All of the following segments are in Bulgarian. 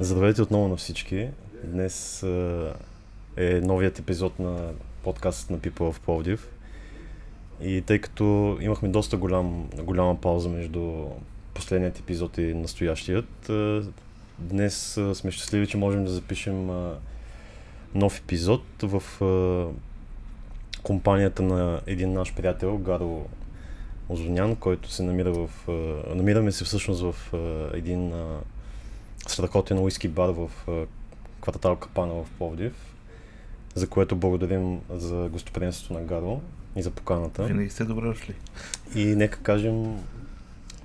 Здравейте отново на всички. Днес е новият епизод на подкастът на People в Пловдив. И тъй като имахме доста голям, голяма пауза между последният епизод и настоящият, днес сме щастливи, че можем да запишем нов епизод в компанията на един наш приятел, Гаро Озонян, който се намира в... Намираме се всъщност в един страхотен уиски бар в квартал Капана в Пловдив, за което благодарим за гостоприемството на Гаро и за поканата. Винаги сте добре дошли. И нека кажем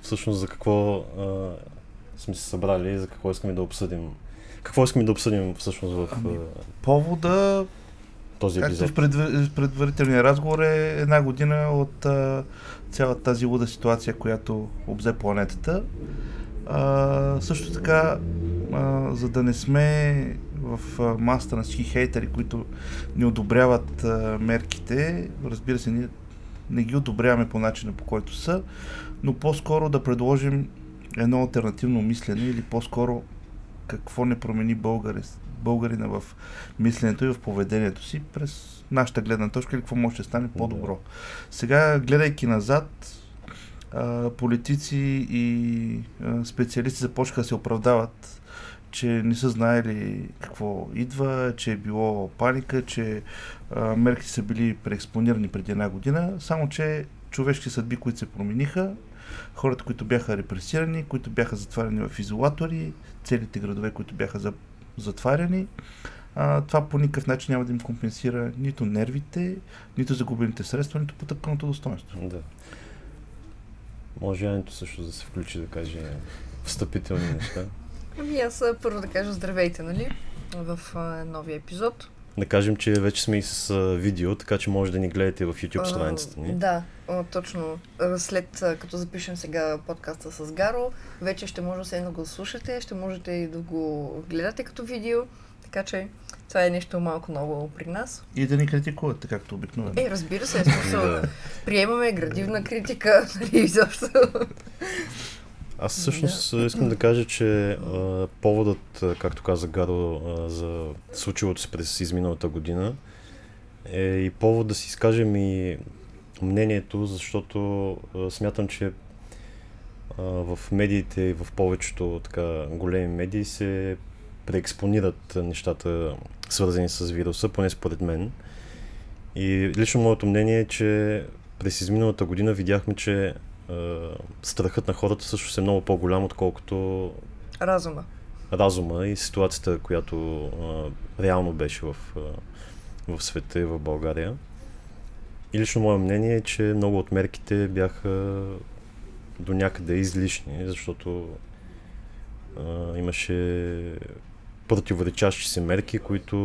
всъщност за какво а, сме се събрали и за какво искаме да обсъдим. Какво искаме да обсъдим всъщност в ами, повода този епизод? в предвар... предварителния разговор е една година от а, цялата тази луда ситуация, която обзе планетата. А, също така, а, за да не сме в а, маста на всички хейтери, които не одобряват а, мерките, разбира се, ние не ги одобряваме по начина по който са, но по-скоро да предложим едно альтернативно мислене или по-скоро какво не промени българи, българина в мисленето и в поведението си през нашата гледна точка или какво може да стане по-добро. Сега, гледайки назад, политици и специалисти започнаха да се оправдават, че не са знаели какво идва, че е било паника, че мерки са били преекспонирани преди една година, само че човешки съдби, които се промениха, хората, които бяха репресирани, които бяха затваряни в изолатори, целите градове, които бяха затваряни, а, това по никакъв начин няма да им компенсира нито нервите, нито загубените средства, нито потъпканото достоинство. Да. Може Янето също да се включи да каже встъпителни неща. Ами аз първо да кажа здравейте, нали? В а, новия епизод. Да кажем, че вече сме и с а, видео, така че може да ни гледате в YouTube страницата ни. Да, а, точно. След като запишем сега подкаста с Гаро, вече ще може да го слушате, ще можете и да го гледате като видео. Така че това е нещо малко ново при нас. И да ни критикувате, както обикновено. Е, разбира се, смисъл. приемаме градивна критика, нали, изобщо. Аз всъщност да. искам да кажа, че а, поводът, както каза Гаро, а, за случилото се през изминалата година е и повод да си изкажем и мнението, защото а, смятам, че а, в медиите и в повечето така големи медии се преекспонират нещата, свързани с вируса, поне според мен. И лично моето мнение е, че през изминалата година видяхме, че е, страхът на хората също е много по-голям, отколкото разума. Разума и ситуацията, която е, реално беше в, е, в света и в България. И лично мое мнение е, че много от мерките бяха до някъде излишни, защото а, имаше противоречащи се мерки, които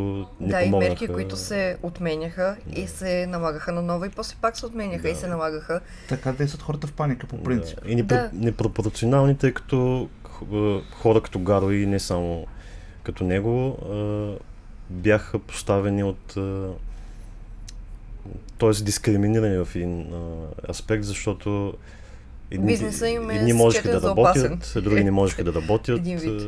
не да, помогнаха. Да, и мерки, които се отменяха да. и се налагаха на нова и после пак се отменяха да. и се налагаха. Така действат хората в паника по принцип. Да. И да. непропорционални, тъй като хора като Гаро и не само като него бяха поставени от т.е. дискриминирани в един аспект, защото Едни, Бизнеса им е едни можеха да работят, други не можеха да работят. Един вид.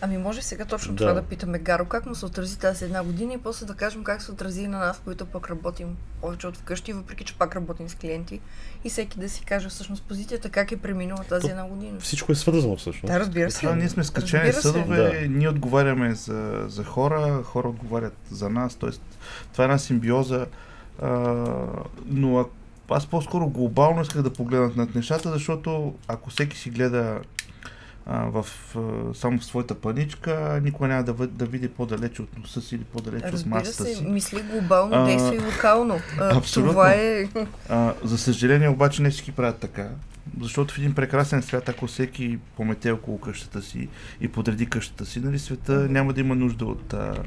Ами може сега точно да. това да питаме Гаро, как му се отрази тази една година и после да кажем как се отрази на нас, които пък работим повече от вкъщи, въпреки че пак работим с клиенти и всеки да си каже всъщност позицията, как е преминала тази То, една година. Всичко е свързано всъщност. Да, разбира се. Да, ние сме скачени съдове, да. ние отговаряме за, за хора, хора отговарят за нас, т.е. това е една симбиоза, а, но ако аз по-скоро глобално исках да погледна над нещата, защото ако всеки си гледа а, в, а, само в своята паничка, никой няма да, да види по-далече от носа си или по-далече от масата се, си. мисли глобално, действай локално. А, абсолютно. Това е... А, за съжаление обаче не всички правят така. Защото в един прекрасен свят, ако всеки помете около къщата си и подреди къщата си, нали, света няма да има нужда от а,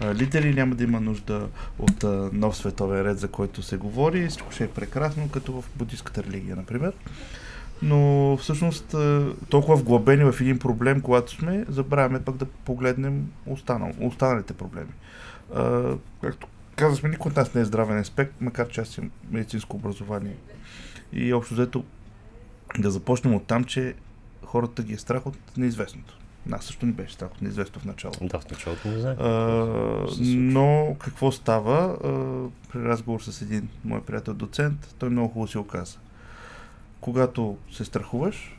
а, лидери, няма да има нужда от а, нов световен ред, за който се говори. Всичко ще е прекрасно, като в буддийската религия, например. Но всъщност толкова вглъбени в един проблем, когато сме, забравяме пък да погледнем останал, останалите проблеми. А, както казахме, никой от нас не е здравен аспект, макар че аз имам медицинско образование. И общо взето да започнем от там, че хората ги е страх от неизвестното. Нас също ни беше страх от неизвестно в началото. Да, в началото не знаех. но какво става? А, при разговор с един мой приятел доцент, той много хубаво си оказа. Когато се страхуваш,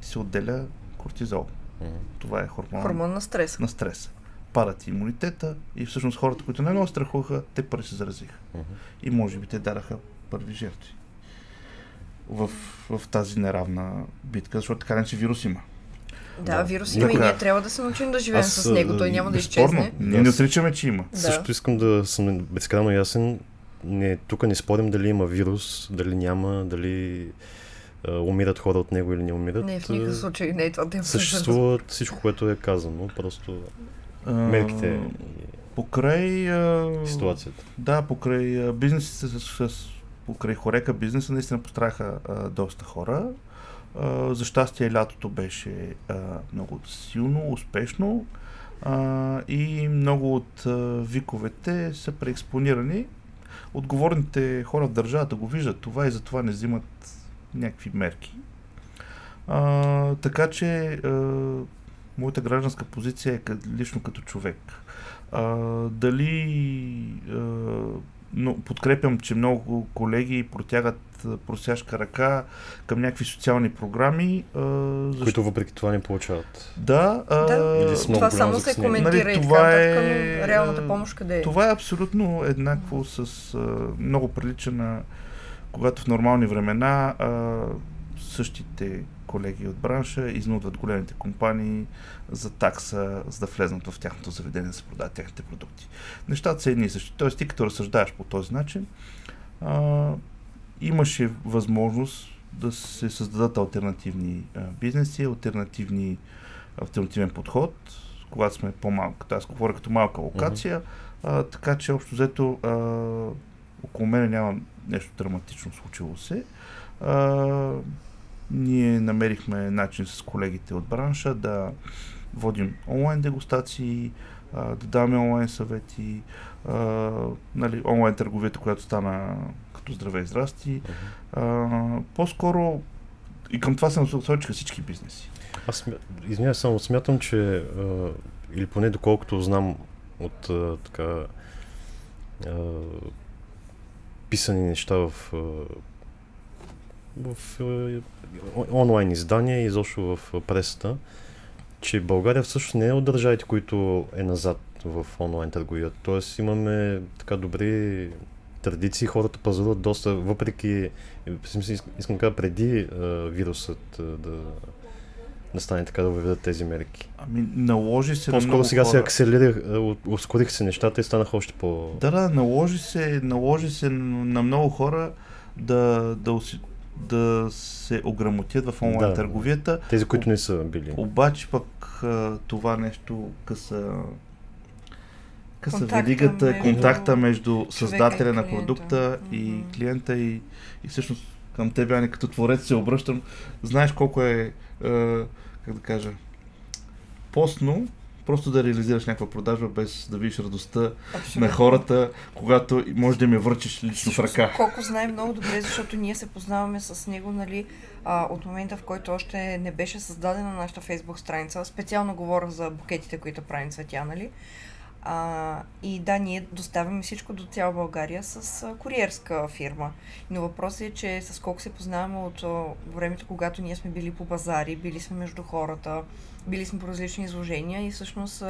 ти се отделя кортизол. Mm-hmm. Това е хормон, хормон на стрес. На стрес. Пада ти имунитета и всъщност хората, които не много страхуваха, те първи се заразиха. Mm-hmm. И може би те дараха първи жертви в, в тази неравна битка, защото така не че вирус има. Да, да. вирус има и ние трябва да се научим да живеем Аз, с него, той няма да изчезне. Ние не отричаме, че има. Да. Също искам да съм безкрайно ясен. Не, тук не спорим дали има вирус, дали няма, дали а, умират хора от него или не умират. Не, в никакъв случай не е това да Съществува всичко, което е казано, просто мерките. Покрай... А, ситуацията. Да, покрай бизнесите с, с покрай хорека бизнеса наистина постраха а, доста хора. А, за щастие лятото беше а, много силно, успешно а, и много от а, виковете са преекспонирани. Отговорните хора в държавата го виждат това и затова не взимат някакви мерки. А, така че а, моята гражданска позиция е лично като човек. А, дали а, но подкрепям, че много колеги протягат просяшка ръка към някакви социални програми. А, защо... Които въпреки това не получават. Да. А, да. това само се коментира нали, и това така, е, към реалната помощ къде е. Това е абсолютно еднакво с а, много прилича на когато в нормални времена а, същите колеги от бранша изнудват големите компании за такса, за да влезнат в тяхното заведение да се продават техните продукти. Нещата са едни и същи. Тоест, ти като разсъждаваш по този начин, а, имаше възможност да се създадат альтернативни а, бизнеси, альтернативни, альтернативен подход, когато сме по-малко. Аз говоря като малка локация, mm-hmm. а, така че общо взето а, около мен няма нещо драматично случило се. А, ние намерихме начин с колегите от бранша да водим онлайн дегустации, да даваме онлайн съвети, нали, онлайн търговията, която стана като здраве и здрасти. По-скоро и към това се насочиха всички бизнеси. Аз извиня, само смятам, че или поне доколкото знам от така писани неща в в е, онлайн издания и изобщо в пресата, че България всъщност не е от държавите, които е назад в онлайн търговията. Тоест имаме така добри традиции, хората пазаруват доста, въпреки, искам да кажа, преди а, вирусът а, да, да стане така да въведат тези мерки. Ами, наложи се По-скоро сега хора. се акселерих, ускориха се нещата и станаха още по... Да, да, наложи се, наложи се на много хора да, да, да се ограмотят в онлайн да, търговията. Тези, които не са били. Обаче пък това нещо къса къса контакта велигата, между контакта между създателя на продукта и клиента и, и всъщност към теб, Ани, като творец се обръщам. Знаеш колко е, е как да кажа, постно просто да реализираш някаква продажба без да видиш радостта Абсолютно. на хората, когато може да ми върчиш лично в ръка. Колко знаем много добре, защото ние се познаваме с него, нали, а, от момента, в който още не беше създадена нашата фейсбук страница. Специално говоря за букетите, които правим цветя, нали. А, и да, ние доставяме всичко до цяла България с а, куриерска фирма. Но въпросът е, че с колко се познаваме от а, времето, когато ние сме били по базари, били сме между хората, били сме по различни изложения и всъщност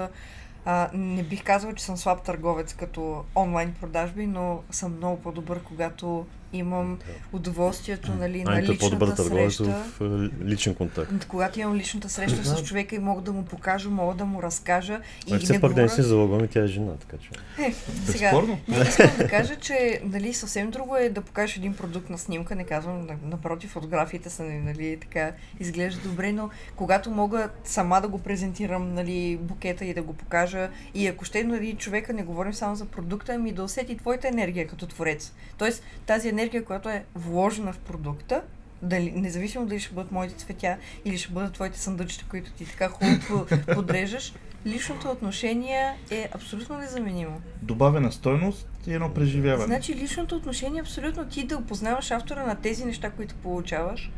а, не бих казала, че съм слаб търговец като онлайн продажби, но съм много по-добър, когато имам удоволствието нали, на личната среща. в е, личен контакт. Когато имам личната среща с човека и мога да му покажа, мога да му разкажа. И, все пак говоря... да не си залогваме, тя е жена, така че. Е, сега, не искам да кажа, че нали, съвсем друго е да покажеш един продукт на снимка, не казвам, напротив, фотографиите са нали, така, изглежда добре, но когато мога сама да го презентирам нали, букета и да го покажа и ако ще нали, човека не говорим само за продукта, ами да усети твоята енергия като творец. Тоест тази енергия енергия, която е вложена в продукта, дали, независимо дали ще бъдат моите цветя или ще бъдат твоите съндъчета, които ти така хубаво подрежаш, личното отношение е абсолютно незаменимо. Добавена стойност и едно преживяване. Значи личното отношение е абсолютно ти да опознаваш автора на тези неща, които получаваш.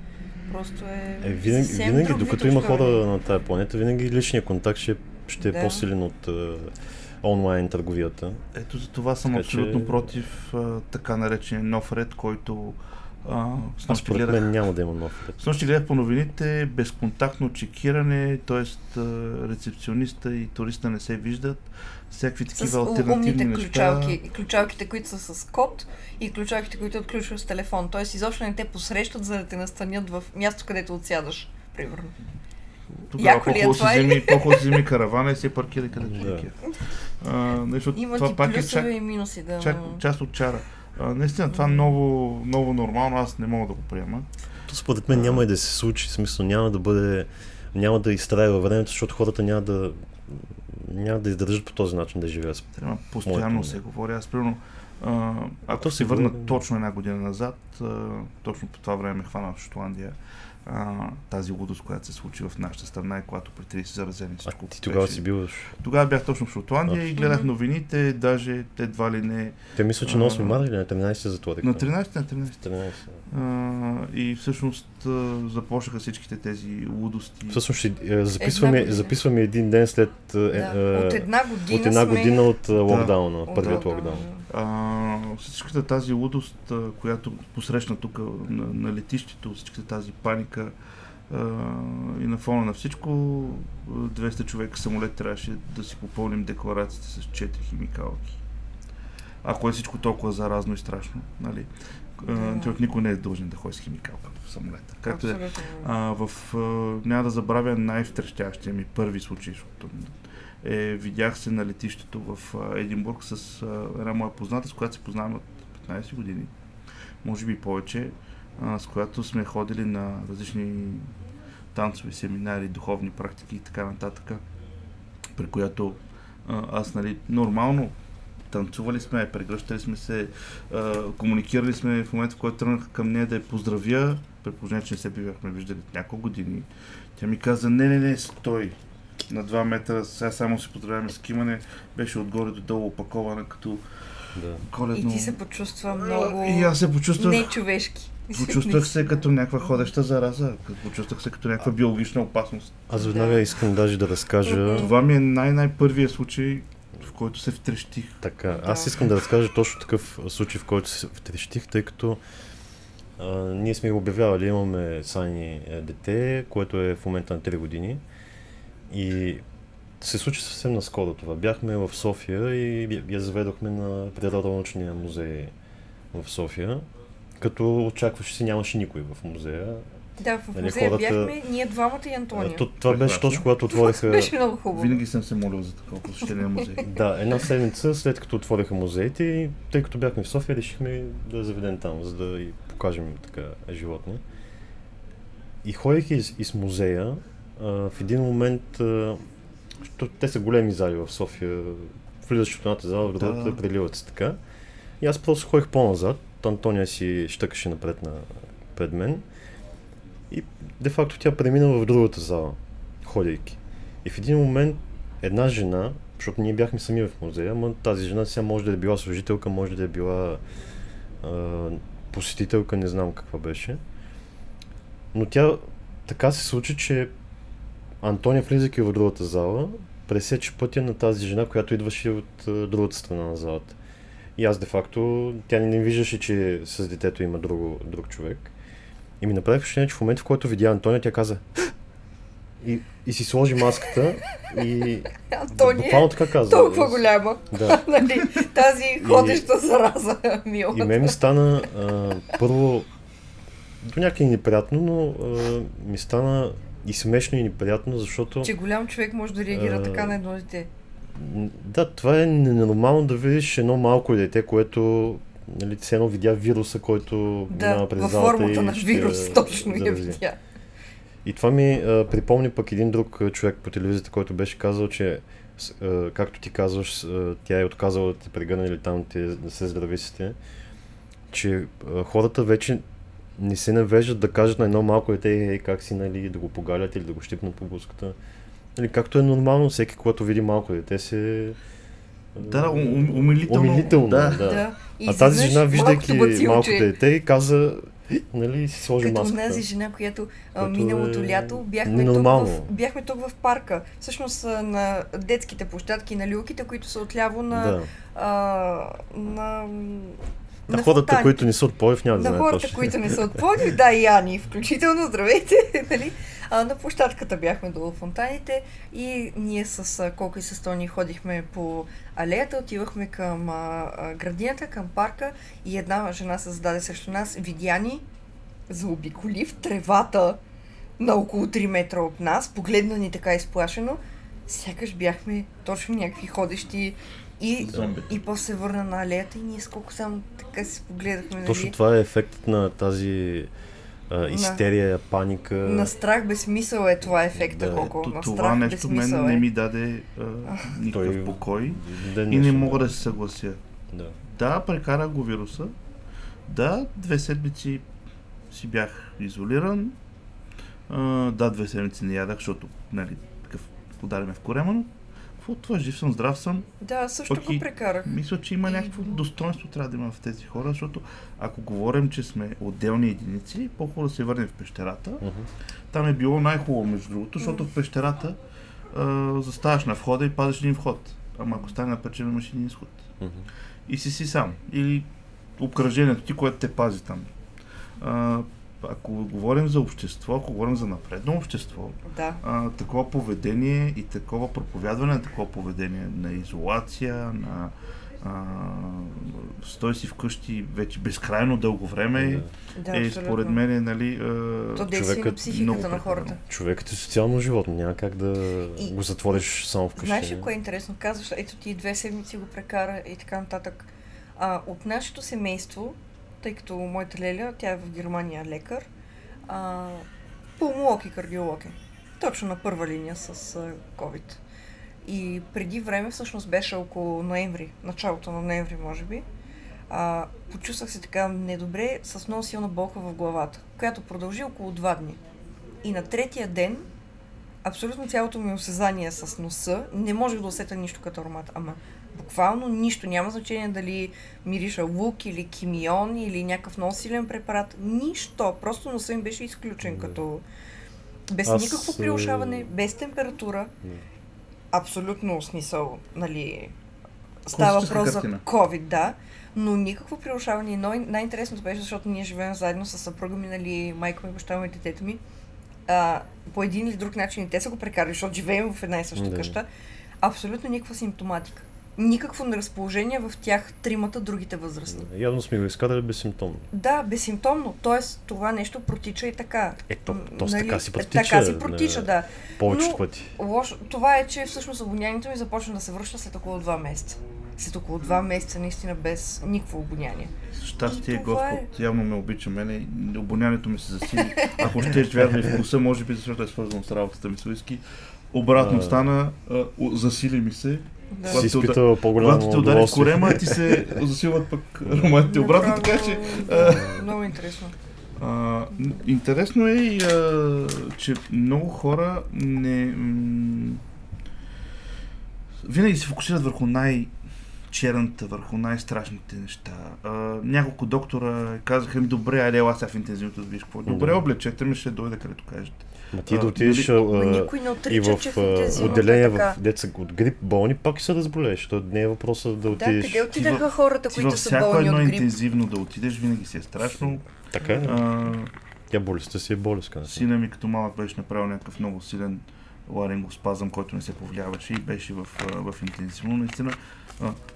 просто е. е винаги, съвсем винаги друг докато вид има хора на тази планета, винаги личният контакт ще, ще е Да. по-силен от е, онлайн търговията. Ето за това съм Така че- абсолютно против а, така наречения нов ред, който а, нощи според гледах. мен няма да има нов ред. С нощи гледах по новините, безконтактно чекиране, т.е. рецепциониста и туриста не се виждат. Всякакви такива С альтернативни неща. ключалки. Ключалките, които са с код и ключалките, които отключваш с телефон. Тоест изобщо не те посрещат, за да те настанят в място, където отсядаш, примерно. Тогава е по-хубаво си вземи, по-хубаво си вземи каравана и се паркира където Да. А, нещо, Има това ти пак е чак, и минуси, да. чак, част от чара. А, наистина, това ново, ново нормално, аз не мога да го приема. То според мен няма и да се случи, в смисъл няма да бъде, няма да изтрае във времето, защото хората няма да, няма да издържат по този начин да живеят. Трябва постоянно се говори. Аз примерно, ако То се върна точно една година назад, а, точно по това време ме хвана в Шотландия а, тази лудост, която се случи в нашата страна и когато при 30 заразени А всичко. ти тогава беше- си бил... Тогава бях точно в Шотландия А. и гледах новините, даже едва ли не Те мисля, че на 8 А. марта или на 13 се затвориха. на 13 на 13. 13. А, и всъщност а, започнаха всичките тези лудости. Всъщност ще, е, записваме, записваме един ден след е, Да. е, От една година от една сме... година от е, локдауна, от първият локдаун. А, всичката тази лудост, която посрещна тук на, на летището, всичката тази паника а, и на фона на всичко, а, 200 човека самолет трябваше да си попълним декларациите с 4 химикалки. Ако е всичко толкова заразно и страшно, нали? Да. Човек никой не е дължен да ходи с химикалка в самолета. Както е. А, в, а, няма да забравя най-втрещящия ми първи случай, защото е, видях се на летището в Единбург с една моя позната, с която се познавам от 15 години, може би повече, с която сме ходили на различни танцови семинари, духовни практики и така нататък, при която аз, нали, нормално танцували сме, прегръщали сме се, комуникирали сме в момента, в който тръгнах към нея да я поздравя, при че не се бивахме виждали няколко години. Тя ми каза, не, не, не, стой. На 2 метра, сега само се поздравяме с кимане, беше отгоре до долу опакована като Да. коледно. И ти се почувства много И аз се почувствах, нечовешки. почувствах се като някаква ходеща зараза, почувствах се като някаква биологична опасност. Аз веднага искам даже да разкажа Това ми е най-най-първият случай, в който се втрещих. така. Аз искам да разкажа точно такъв случай, в който се втрещих, тъй като а, ние сме го обявявали, имаме Сани е, дете, което е в момента на 3 години. И се случи съвсем наскоро това. Бяхме в София и я- заведохме на Природонаучния музей в София. Като очакваше се нямаше никой в музея. Да, в Нали, музея хората- бяхме ние двамата и Антония. То, това беше точно когато отвориха... Беше много хубаво. Винаги съм се молил за такова посещение на музей. Да, една седмица след като отвориха музеите и тъй като бяхме в София, решихме да я заведем там, за да и покажем така животни. И ходейки из, из музея, в един момент, а, що, те са големи зали в София, влизаш от едната зала в другата, Да. преливат се така. И аз просто ходих по-назад, Антония си щъкаше напред на, пред мен. И де-факто тя премина в другата зала, ходейки. И в един момент една жена, защото ние бяхме сами в музея, но тази жена сега може да е била служителка, може да е била а, посетителка, не знам каква беше. Но тя така се случи, че Антония, влизайки в другата зала, пресече пътя на тази жена, която идваше от другата страна на залата. И аз де-факто, тя не виждаше, че с детето има друго, друг човек. И ми направи впечатление, че в момента, в който видя Антония, тя каза и, и си сложи маската и Антония буквално така каза. толкова голяма. Да. нали, тази ходеща зараза, мила. И мен ми стана а, първо до някъде неприятно, но а, ми стана и смешно и неприятно, защото Че голям човек може да реагира А, така на едно дете. да, това е ненормално да видиш едно малко дете, което нали, все едно видя вируса, който Да, минава през във формата и на ще вирус, точно я видя. И това ми а, припомни пък един друг човек по телевизията, който беше казал, че а, както ти казваш, а, тя е отказала да те прегърне или там те, да се здрависите, че а, хората вече не се навеждат да кажат на едно малко дете, как си, нали, да го погалят или да го щипнат по буската. Нали, както е нормално, всеки, когато види малко дете, се... а, Да, да, ум- умилително. Умилително, Да. да. Да. И а тази жена, виждайки бацилче- малкото дете, каза, нали, си сложи Като маската. онази жена, която а, миналото е лято бяхме тук, в, бяхме тук в парка. Всъщност на детските площадки на люлките, които са отляво на... Да. А, на, На хората, които не са от Пловдив, няма да на знаят хората, точно. които не са от Пловдив, да, и Ани, включително, здравейте, нали? А, на площадката бяхме до фонтаните и ние с а, колко и с Тони ходихме по алеята, отивахме към а, а, градината, към парка и една жена се зададе срещу нас, видя ни, заобиколи в тревата на около 3 метра от нас, погледна ни така изплашено, сякаш бяхме точно някакви ходещи и, Зомбите. и после се върна на алеята и ние сколко само така се погледахме. Точно нали? това е ефектът на тази а, истерия, паника. На страх без смисъл е това ефекта, Да, колко То, на това страх без нещо мен не е. ми даде а, никакъв Той- покой Ден и не мога да се съглася. Да. Да, прекарах го вируса. Да, две седмици си бях изолиран. А, да, две седмици не ядах, защото, нали, такъв удариме в корема, но какво това? Жив съм, здрав съм. Да, също Пък го и- прекарах. Мисля, че има И- някакво достоинство трябва да има в тези хора, защото ако говорим, че сме отделни единици, по-хубаво да се върнем в пещерата. Мгм. Там е било най-хубаво, между другото, защото в пещерата а, заставаш на входа и пазиш един вход. Ама ако стане напечен, имаш един изход. Мгм. И си си сам. Или обкръжението ти, което те пази там. А, ако говорим за общество, ако говорим за напредно общество, Да. а, такова поведение и такова проповядване на такова поведение, на изолация, на а, стой си вкъщи вече безкрайно дълго време, Да. Да, е абсолютно. според мен, нали, а, То и на човекът психиката на хората. Човекът е социално животно, няма как да И- го затвориш само вкъщи. Знаеш ли кое е интересно? Казваш, ето ти две седмици го прекара и така нататък. А, от нашето семейство, тъй като моята леля, тя е в Германия лекар, а, пулмолог и кардиолог е. Точно на първа линия с а, COVID. И преди време, всъщност беше около ноември, началото на ноември, може би, а, почувствах се така недобре с много силна болка в главата, която продължи около два дни. И на третия ден абсолютно цялото ми осезание с носа, не можех да усета нищо като аромат, ама буквално нищо, няма значение дали мириша лук или кимион или някакъв много силен препарат, нищо, просто носа ми беше изключен като без Аз, никакво е, приушаване, без температура, Да. абсолютно смисъл, нали, става въпрос за. COVID, да, но никакво приушаване. И най- най-интересното беше, защото ние живеем заедно с съпруга ми, нали, майка ми, баща ми и детето ми. А, по един или друг начин и те са го прекарали, защото живеем в една и съща Да. къща. Абсолютно никаква симптоматика. Никакво неразположение в тях тримата другите възрастни. Явно сме го изкарали безсимптомно. Да, безсимптомно. Тоест, това нещо протича и така. Е, то, нали, така си е, протича. Така си протича, на- да. Повечето Но- пъти. Лошо. Това е, че всъщност обонянието ми започна да се връща след около 2 месеца. След около 2 месеца наистина без никакво обоняние. Щастие това е. Господ, явно ме обича мене, обонянието ми се засили. Ако ще вярва и вкуса, може би защото е свързано с работата ми с уиски. Обратно А. стана, а, засили ми се. Да. Си те изпитал по-голямо Когато те удари в корема, ти се засилват пък ароматите обратно, така че... Много интересно. А, интересно е, и, а, че много хора не... М- винаги се фокусират върху най- черната, върху най-страшните неща. А, няколко доктора казаха ми, добре, айде, ела сега в интензивното какво. Добре, Да. облечете ми, ще дойда където кажете. Ма ти да отидеш нали- а, никой не и отрича, че в а, отделение в деца от грип болни, пак и се разболееш. защото не е въпроса да Да, отидеш. къде отидаха хората, Ти които във са всяко болни едно от грип? интензивно да отидеш, винаги си е страшно. Така е. А, Тя болестта си е болест. Сина ми като малък беше направил някакъв много силен ларингоспазъм, който не се повлияваше и беше в, в интензивно. Наистина,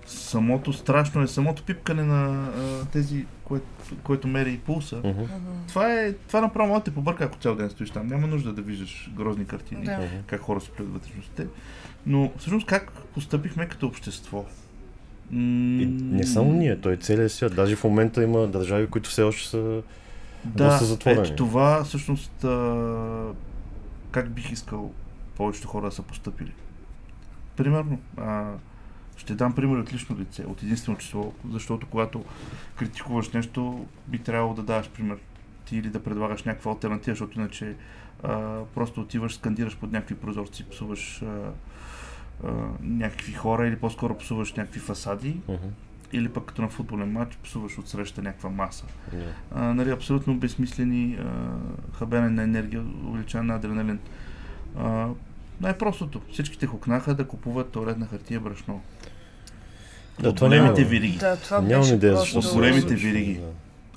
самото страшно е самото пипкане на а, тези, което, което мери и пулса. Мгм. Това е, това направо може да те побърка, ако цял ден стоиш там. Няма нужда да виждаш грозни картини, Да. Мгм. как хора се плюят вътрешностите. Но всъщност как постъпихме като общество? М, И не само ние, той целият свят. Даже в момента има държави, които все още са Да, доста затворени. ето това всъщност а, как бих искал повечето хора да са поступили. Примерно, а, ще дам пример от лично лице, от единствено число, защото когато критикуваш нещо, би трябвало да даваш пример ти или да предлагаш някаква альтернатива, защото иначе а, просто отиваш, скандираш под някакви прозорци, псуваш а, а, някакви хора или по-скоро псуваш някакви фасади Мгм. или пък като на футболен матч псуваш от среща някаква маса. Да. А, нали, абсолютно безсмислени а, хабене на енергия, увеличаване на адреналин. А, най-простото. Всичките хукнаха да купуват туалетна хартия брашно. Да, От големите вериги. Да, това Нямам беше идея защо се големите вериги. да.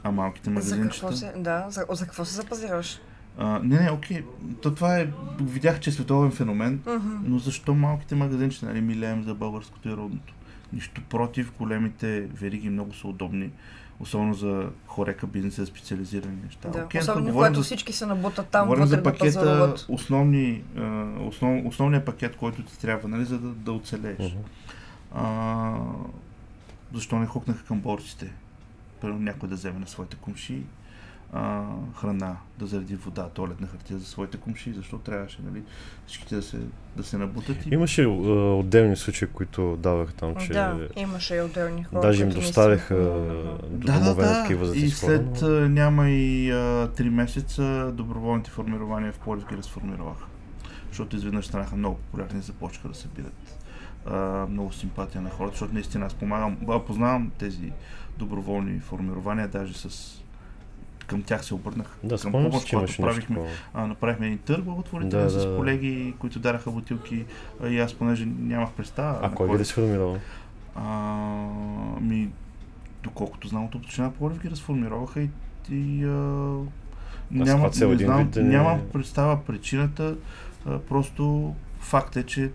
А малките За магазинчета. какво се... Да, за, за какво се запазираш? А, не, не, окей. То това е. Видях, че е световен феномен, Мгм. но защо малките магазинчета, нали, милеем за българското и родното? Нищо против, големите вериги много са удобни. Особено за хорека бизнеса, специализирани неща. Да, Окей, особено когато всички се набутат там Говорим вътре за да пакета, пазаруват. основни, основ, основният пакет, който ти трябва, нали, за да, да оцелееш. Мгм. А, защо не хукнаха към борците? Примерно някой да вземе на своите комши а, храна, да зареди вода, туалетна хартия за своите комши, защо трябваше нали, всичките да се, да се набутат и Имаше а, отделни случаи, които давах там, че Да, имаше и отделни хора. даже им доставяха до да, да, да. такива за И след но- а, няма и а, 3 месеца доброволните формирования в Пловдив ги разформироваха. Защото изведнъж станаха много популярни и започнаха да събират а, много симпатия на хората, защото наистина аз помагам, а, познавам тези доброволни формирования, даже с към тях се обърнах. Да, към с че нещо правихме, а, направихме един търг благотворителен Да, с да, да. колеги, които дараха бутилки а, и аз понеже нямах представа. А кой ги е разформирал? а, ми, доколкото знам от община Пловдив ги разформироваха и, и а, няма, не знам, да нямам представа причината, а, просто факт е, че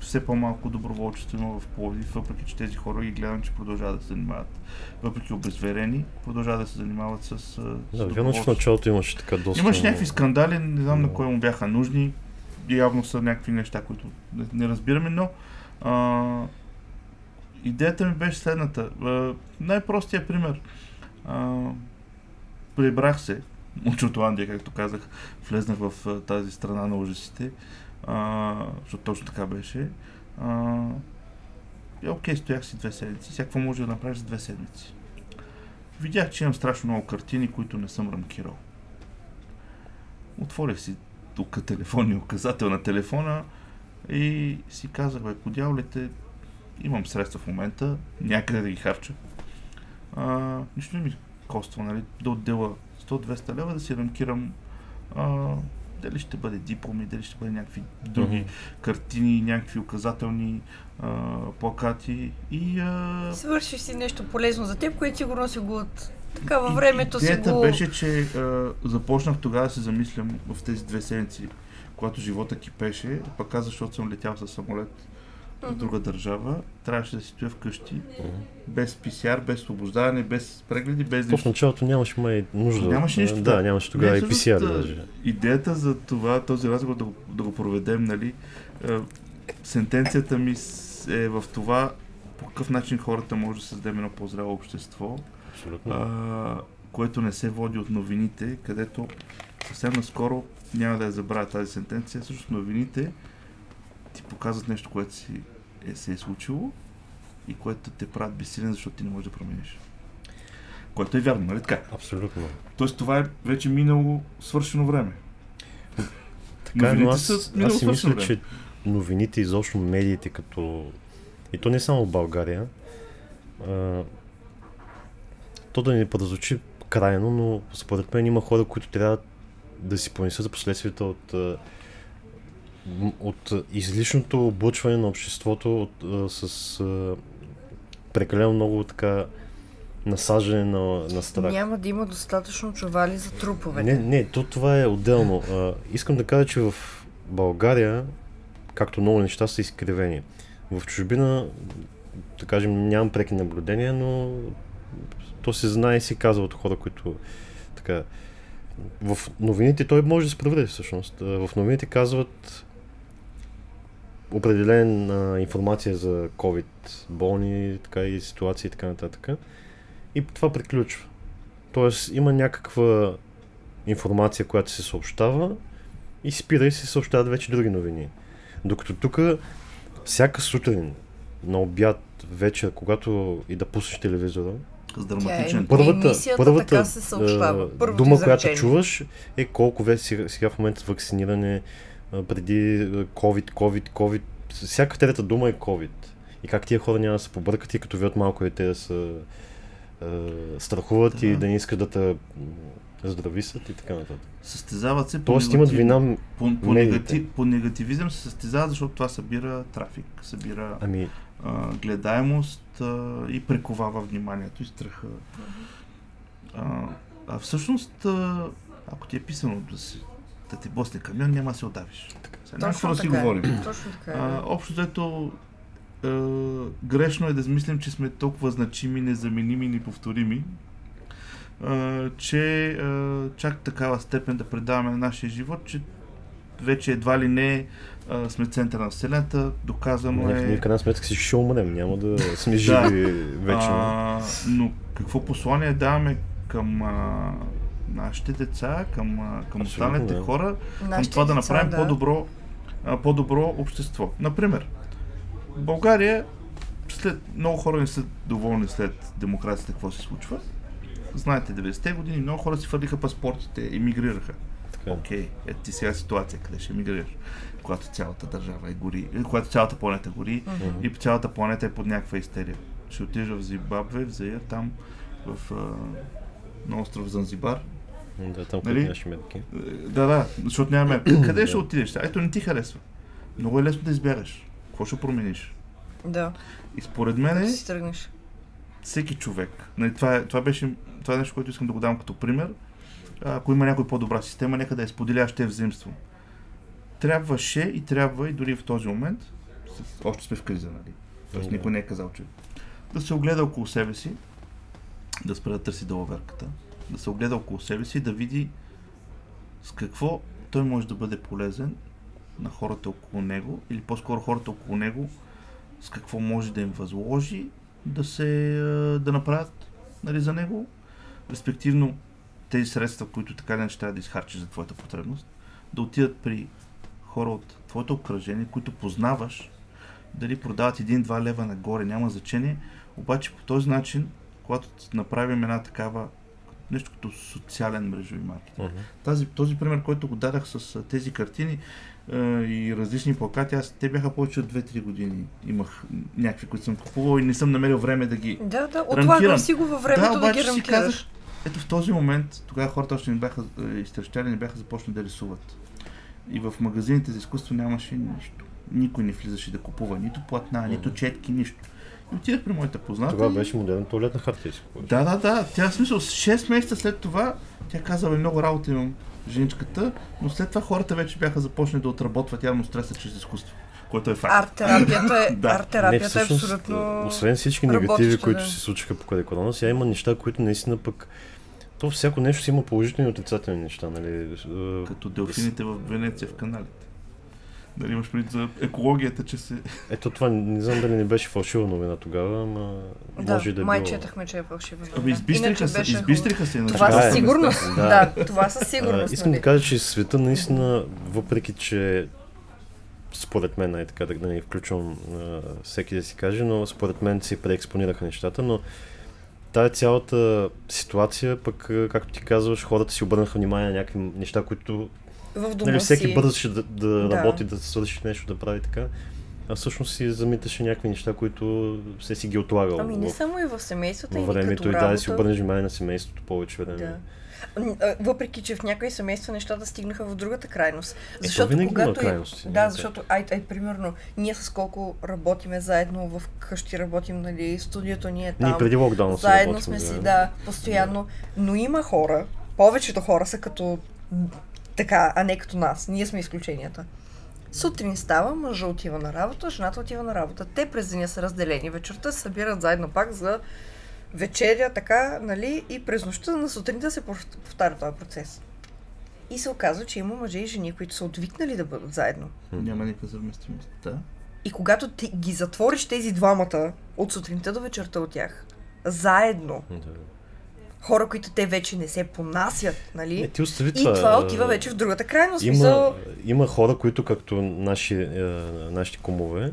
все по-малко доброволчество има в Пловдив, въпреки че тези хора ги гледам, че продължават да се занимават. Въпреки обезверени, продължават да се занимават с, с Да, вярно, че в началото имаше така доста... Имаш някакви скандали, не знам на Да. кой му бяха нужни. Явно са някакви неща, които не, не разбираме, но а, идеята ми беше следната. А, най-простия пример. А, прибрах се от Шотландия, както казах, влезнах в тази страна на ужасите, защото точно така беше. А, и окей, стоях си две седмици. Какво може да направиш за две седмици? Видях, че имам страшно много картини, които не съм рамкирал. Отворих си тук телефонния указател на телефона и си казах, бе, по дяволите, имам средства в момента, някъде да ги харча. А, нищо не ми коства, нали, да отдела 100-200 лева да си рамкирам а, дали ще бъде дипломи, дали ще бъде някакви други Мгм. картини, някакви указателни а, плакати и а, Свършиш си нещо полезно за теб, което сигурно си го от така във И- времето си Идеята го... беше, че а, започнах тогава да се замислям в тези две седмици, когато живота кипеше, пък аз защото съм летял със самолет в друга държава, трябваше да си стоя вкъщи, без ПСР, без освобождаване, без прегледи, без То в нищо. началото нямаше май нужда. Нямаше нищо, Да, да. нямаше тогава и PCR даже. Идеята за това, този разговор да го, да го проведем, нали, сентенцията ми е в това, по какъв начин хората може да създадем едно по-здраво общество, Абсолютно. а, което не се води от новините, където съвсем наскоро няма да я забравя тази сентенция, всъщност новините ти показват нещо, което си е, се е случило и което те правят безсилен, защото ти не можеш да промениш. Което е вярно, нали така? Абсолютно. Тоест това е вече минало свършено време. Така, е, но аз, са аз си мисля, време. че новините, изобщо медиите, като... И то не само в България, а, то да не прозвучи крайно, но според мен има хора, които трябва да си понесат за последствията от, от излишното облъчване на обществото от, а, с а, прекалено много така насаждане на, на страх. Няма да има достатъчно чували за труповете. Не, не, то това е отделно. А, искам да кажа, че в България, както много неща са изкривени. В чужбина, да кажем, нямам преки наблюдения, но то се знае и се казва от хора, които така... В новините той може да се проведе всъщност. В новините казват определена информация за COVID болни, така и ситуации и така нататък. И това приключва. Тоест има някаква информация, която се съобщава и спира и се съобщават вече други новини. Докато тук всяка сутрин, на обяд, вечер, когато и да пуснеш телевизора, С драматичен. Тя е- първата, първата така се съобщава. Първото дума, изречение. която чуваш е колко вече сега, сега в момента вакциниране, преди COVID, COVID, COVID. Всяка трета дума е COVID. И как тия хора няма да се побъркат и като видят малко и те да се страхуват да. и да не искат да те здрависат и така нататък. Състезават се по Тоест имат вина по, по, негатив, по негативизъм се състезават, защото това събира трафик, събира ами... а, гледаемост а, и прековава вниманието и страха. А, а всъщност, а, ако ти е писано да, си, да те босне камион, няма да се отдавиш. Сега да си е. говорим. Точно така. Е. А, общо ето, грешно е да мислим, че сме толкова значими, незаменими, неповторими, а, че а, чак такава степен да предаваме на нашия живот, че вече едва ли не а, сме центъра на Вселената, доказано е... Ние в крайна сметка си ще умрем, няма да сме живи вечно. А, но какво послание даваме към а, нашите деца, към, към останалите да. хора, към това да направим да. по-добро, по-добро общество. Например, България след, много хора не са доволни след демокрацията какво се случва. Знаете, 90-те години много хора си фърлиха паспортите, емигрираха. Окей, okay. ето ти сега ситуация, къде ще емигрираш, когато цялата държава е гори, е, когато цялата планета гори mm-hmm. и цялата планета е под някаква истерия. Ще отидеш в Зимбабве, в Заир, там в, а, на остров Занзибар. Да, там нали? нямаш мерки. Е, да, да, защото няма мерки. Къде ще отидеш? Ето не ти харесва. Много е лесно да избягаш. Какво ще промениш? Да. И според мен е, си тръгнеш. всеки човек, нали, това, е, това беше това е нещо, което искам да го дам като пример. Ако има някой по-добра система, нека да я споделя, ще взаимство. Трябваше и трябва и дори в този момент, още сме в криза, нали? Тоест никой не е казал, че да се огледа около себе си, да спре да търси долаверката, да се огледа около себе си, да види с какво той може да бъде полезен на хората около него, или по-скоро хората около него, с какво може да им възложи да се да направят нали, за него, респективно тези средства, които така не трябва да изхарчиш за твоята потребност, да отидат при хора от твоето обкръжение, които познаваш, дали продават 1-2 лева нагоре, няма значение, обаче по този начин, когато направим една такава нещо като социален мрежови маркетинг. Uh-huh. Тази, този пример, който го дадах с тези картини е, и различни плакати, аз те бяха повече от 2-3 години. Имах някакви, които съм купувал и не съм намерил време да ги Да, да, отлагам си го във времето да, да ги рамкираш. Казах, ето в този момент, тогава хората още не бяха изтрещали, не бяха започнали да рисуват. И в магазините за изкуство нямаше нищо. Никой не влизаше да купува нито платна, нито четки, нищо. И отидах при моята позната. Това беше модерна туалетна хартия. Да, да, да. Тя в смисъл 6 месеца след това тя каза, много работа имам женичката, но след това хората вече бяха започнали да отработват явно стреса чрез изкуство което е факт. Арт-терапията е, да. арт-терапията не, всъщност, е абсолютно Освен всички негативи, които се случиха по корона, сега има неща, които наистина пък то всяко нещо си има положителни и отрицателни неща, нали? Като делфините в Венеция в каналите. Дали имаш преди за екологията, че се... Ето това, не знам дали не беше фалшива новина тогава, ама да, може да е май било... четахме, че е фалшива новина. Ами избистриха се, избистриха се. Това със сигурност, да. да, това със сигурност. А, искам нали? да кажа, че света наистина, въпреки че според мен, е така да, не включвам а, всеки да си каже, но според мен се преекспонираха нещата, но тая цялата ситуация, пък, както ти казваш, хората си обърнаха внимание на някакви неща, които в дома нали, всеки си. бързаше да, да, да, работи, да свърши нещо, да прави така. А всъщност си замиташе някакви неща, които се си ги отлагал. Ами не в, само и в семейството, във времето и, да, да си обърнеш внимание на семейството повече време. Да. Въпреки, че в някои семейства нещата стигнаха в другата крайност. Е, защото е, когато. Крайност, да, защото, ай, ай, примерно, ние с колко работиме заедно в къщи, работим, нали, студиото ни е там. Ние преди локдаун Заедно сме си, да, постоянно. Да. Но има хора, повечето хора са като така, а не като нас. Ние сме изключенията. Сутрин става, мъжа отива на работа, жената отива на работа. Те през деня са разделени. Вечерта се събират заедно пак за вечеря, така, нали, и през нощта на сутринта се повтаря този процес. И се оказва, че има мъже и жени, които са отвикнали да бъдат заедно. Няма никаква съвместимост. Да. И когато ти ги затвориш тези двамата от сутринта до вечерта от тях, заедно, хора, които те вече не се понасят, нали? Не, ти остави и това, отива вече в другата крайност. Има, смисъл... има хора, които, както наши, е, нашите кумове,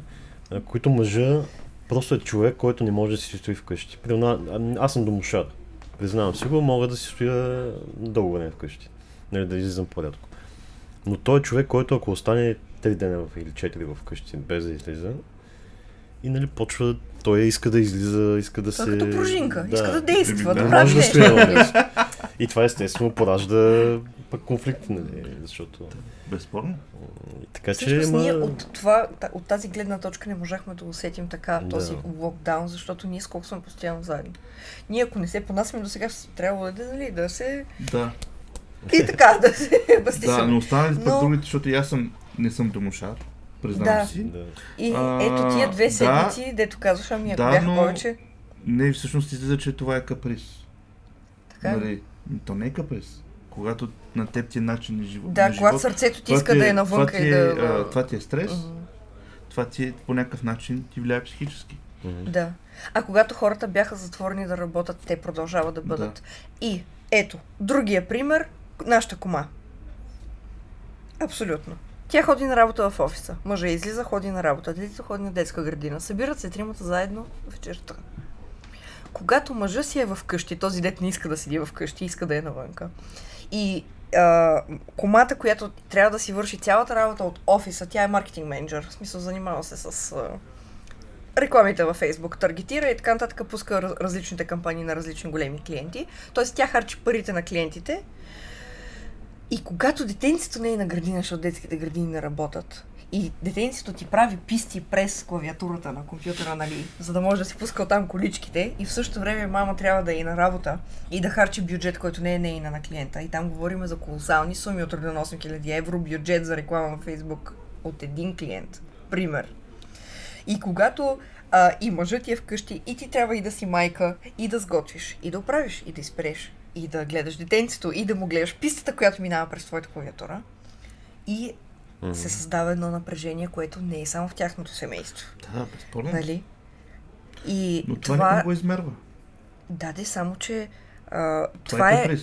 е, които мъжа просто е човек, който не може да си стои вкъщи. Примерно, аз съм домошар. Признавам си го, мога да си стоя дълго време вкъщи. Нали, да излизам порядко. Но той е човек, който ако остане 3 дена или 4 в къщи без да излиза, и нали почва той иска да излиза, иска да Той се... е като пружинка, иска да действа, Да, да Да, прави да нещо. нещо. И това естествено поражда пък конфликт, нали, защото... Безспорно. Така че, Всъщност ма... ние от, това, от тази гледна точка не можахме да усетим така Да. този локдаун, защото ние сколко сме постоянно заедно. Ние ако не се понасяме до сега, ще трябвало да, нали, да се... Да. И така, да се Да, бастисаме. но останалите пък Но- другите, защото и аз съм, не съм домошар, признавам Да. си. Да. И А, ето тия две да. седмици, дето казваш, ами ако Да, бяха но- повече, Не, всъщност излиза, че това е каприз. така ли? Нали? То не е каприз. Когато на теб ти е начин на живот. Да, на когато живот, сърцето ти иска ти да е навънка и е, да... а, това ти е стрес, Мгм. това ти е, по някакъв начин ти влияе психически. Мгм. Да. А когато хората бяха затворени да работят, те продължават да бъдат. И ето, другия пример, нашата кома. Абсолютно. Тя ходи на работа в офиса. Мъжа излиза, ходи на работа. Детето ходи на детска градина. Събират се тримата заедно вечерта. Когато мъжа си е в къщи, този дет не иска да седи в къщи, иска да е навънка. И а, комата, която трябва да си върши цялата работа от офиса, тя е маркетинг менеджер. В смисъл, занимава се с а, рекламите във Фейсбук, таргетира и така нататък, пуска раз- различните кампании на различни големи клиенти. Тоест тя харчи парите на клиентите. И когато детенцето не е на градина, защото детските градини не работят, и детенцето ти прави писти през клавиатурата на компютъра, нали, за да може да си пуска там количките и в същото време мама трябва да е на работа и да харчи бюджет, който не е нейна на клиента. И там говорим за колосални суми от рода на 8000 евро бюджет за реклама на Фейсбук от един клиент. Пример. И когато а, и мъжът ти е вкъщи, и ти трябва и да си майка, и да сготвиш, и да оправиш, и да изпреш, и да гледаш детенцето, и да му гледаш пистата, която минава през твоята клавиатура. И Мгм. се създава едно напрежение, което не е само в тяхното семейство. Да, безспорно. Нали? И Но това, това... не го измерва. Да, де, само че а, Това, това е е...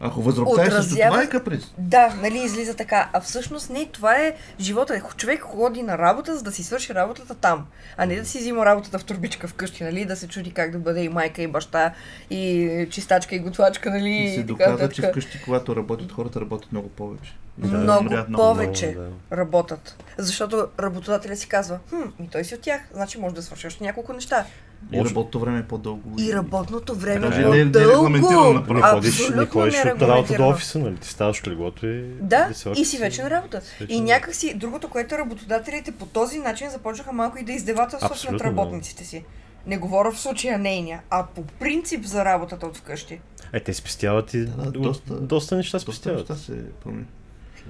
Ако възроптаеш също, Отразява- това е каприз. Да, нали, излиза така. А всъщност не, това е живота. Човек ходи на работа, за да си свърши работата там. А не да си взима работата в турбичка вкъщи, нали, да се чуди как да бъде и майка, и баща, и чистачка, и готвачка, нали, И се доказва, че вкъщи, когато работят, хората работят много повече. И Да. Много умрят повече много, работят. Защото работодателя си казва, хм, ми той си от тях, значи може да свърши още няколко неща. И работното време е по-дълго. И работното време Даже е не- не е по-дълго. регламентирано направо. Не ходиш, не Абсолютно ходиш от работа до офиса, нали? Ти ставаш от леглото и... Да, си и си вече на работа. И някакси другото, което работодателите по този начин започнаха малко и да издевателстват над да. работниците си. Не говоря в случая нейния, а по принцип за работата от вкъщи. Е, те спестяват и Да, да, доста, доста- доста неща Доста спестяват. неща се промени.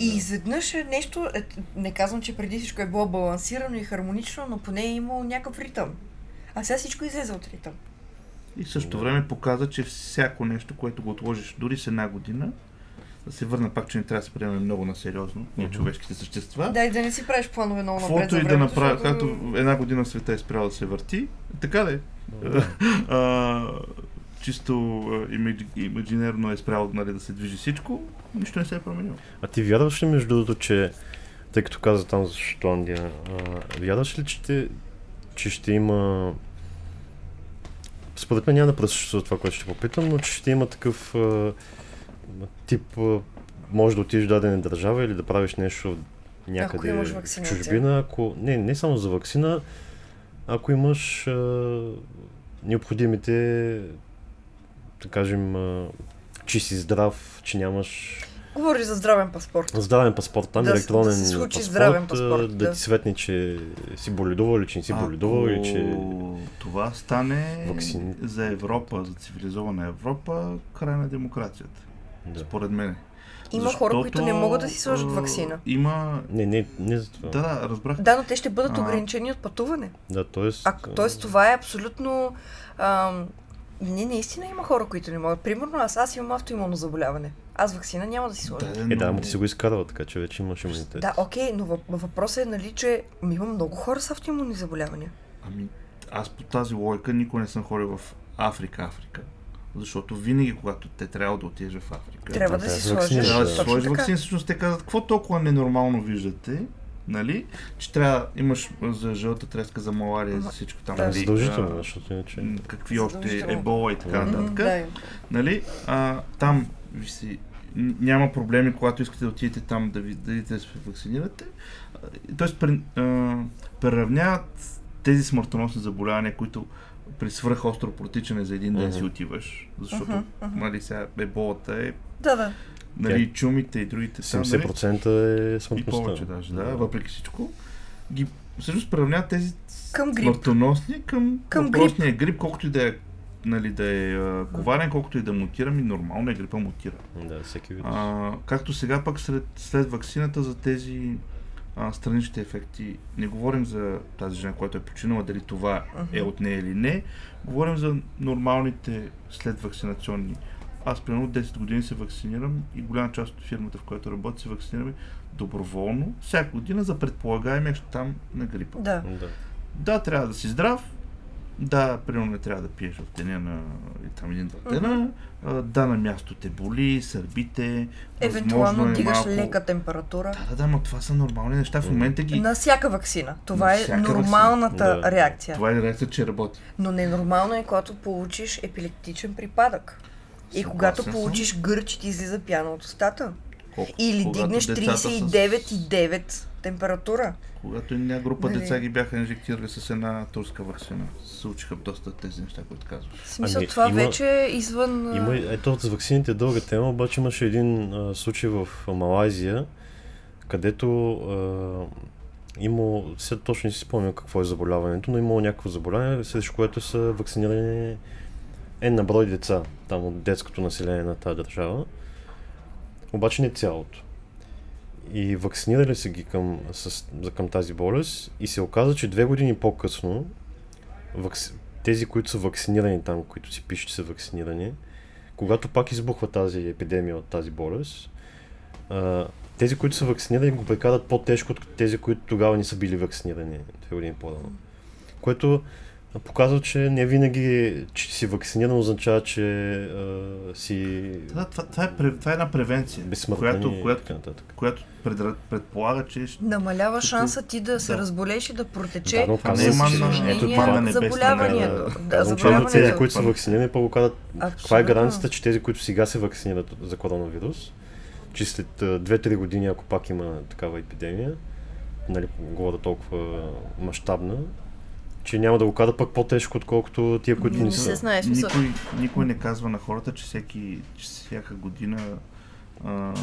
И изведнъж е нещо, е, не казвам, че преди всичко е било балансирано и хармонично, но поне е имало някакъв ритъм. А сега всичко излезе от ритъм. И в същото време показа, че всяко нещо, което го отложиш дори с една година, да се върна пак, че не трябва да се приемем много на сериозно, ние човешките същества. Да, и да не си правиш планове много напред Каквото и да направя, защото- както една година в света е спряла да се върти, така да е. Чисто имаджинерно е спряло нали, да се движи всичко, нищо не се е променило. А ти вярваш ли между другото, че тъй като каза там за Шотландия, а, вярваш ли, че, те, че ще има според мен няма да пресъществува това, което ще попитам, но че ще има такъв а, тип а, може да отидеш в дадена държава или да правиш нещо някъде имаш в чужбина, ако... Не, не само за вакцина, ако имаш а, необходимите, да кажем, а, че си здрав, че нямаш Говори за здравен паспорт. здравен паспорт, там Да електронен да се случи паспорт, здравен паспорт, да да. ти светне, че си боледувал или че не си боледувал или че... Това стане Ваксини. за Европа, за цивилизована Европа, край на демокрацията. Да. Според мен. Има хора, които не могат да си сложат вакцина. Има... Не, не, не за това. Да, да, разбрах. Да, но те ще бъдат А. ограничени от пътуване. Да, т.е. А, тоест това е абсолютно... Ам, не, наистина има хора, които не могат. Примерно аз, аз имам автоимунно заболяване. Аз вакцина няма да си сложа. Да, Е, да, но- ама ти си го изкарал, така че вече имаш имунитет. да окей, но въп- въпросът е, нали, че има много хора с автоимунни заболявания. Ами, аз по тази логика никога не съм ходил в Африка, Африка. Защото винаги, когато те трябва да отидеш в Африка, Трябва да да си се сложиш. трябва да си сложиш вакцина. Всъщност те казват, какво толкова ненормално виждате, нали? Че трябва, имаш за жълта треска, за малария, за всичко там. да. нали? Задължително, защото иначе... Какви още ебола и така нататък. Да, Нали? А, там ви си няма проблеми, когато искате да отидете там да, ви, да се вакцинирате. Тоест, преравняват тези смъртоносни заболявания, които при свръхостро протичане за един ден uh-huh. си отиваш, защото uh-huh, uh-huh. нали, сега еболата е да, да. Нали, чумите и другите. 70% нали, е смъртността. И повече даже, да, да. въпреки всичко. Ги всъщност приравняват тези към грип. смъртоносни към, към въпросния грип. грип, колкото и да е нали, да е коварен, колкото и да мутира, ми нормално е грипа мутира. Да, всеки вид. А, както сега пък след, след вакцината за тези а, страничните ефекти, не говорим за тази жена, която е починала, дали това uh-huh. е от нея или не, говорим за нормалните след вакцинационни. Аз примерно 10 години се вакцинирам и голяма част от фирмата, в която работя, се вакцинираме доброволно, всяка година за предполагаемия там на грипа. Да. да. Да, трябва да си здрав, да, примерно не трябва да пиеш в деня на там един-два дена. Uh-huh. Да, на място те боли, сърбите. Евентуално е дигаш малко... лека температура. Да, да, да, но това са нормални неща. В момента ги. На всяка вакцина. Това на е нормалната вакцина. реакция. Това е реакция, че работи. Но ненормално е, когато получиш епилептичен припадък. И когато получиш гърч, ти излиза пяна от устата. Колко? Или дигнеш 39,9 с... температура. Когато една група нали? деца ги бяха инжектирали с една турска вакцина, се случиха доста тези неща, които казваш. В смисъл, ами, това има, вече е извън... Има, ето с вакцините е дълга тема, обаче имаше един а, случай в Малайзия, където а, има, сега точно не си спомням какво е заболяването, но имало някакво заболяване, срещу което са вакцинирани една брой деца, там от детското население на тази държава. Обаче не цялото. И вакцинирали се ги към, с, към тази болест и се оказа, че две години по-късно вакци... тези, които са вакцинирани там, които си пишат, че са вакцинирани, когато пак избухва тази епидемия от тази болест, а, тези, които са вакцинирани, го прекарат по-тежко от тези, които тогава не са били вакцинирани две години по-рано. Което показва, че не винаги, че си вакциниран означава, че а, си... Това, това, това, е, това е една превенция, която, която, която пред, предполага, че... Намалява шанса ти да се да. разболеш и да протече да, но казвам, че, ето това на заболяването. Да, заболяването. Тези, които са вакцинирани, по казват, каква е гаранцията, че тези, които сега се вакцинират за коронавирус, че след 2-3 години, ако пак има такава епидемия, нали, говоря толкова мащабна, че няма да го кара пък по-тежко, отколкото тия, които не са. Знае, никой, никой не казва на хората, че, всеки, че всяка година а,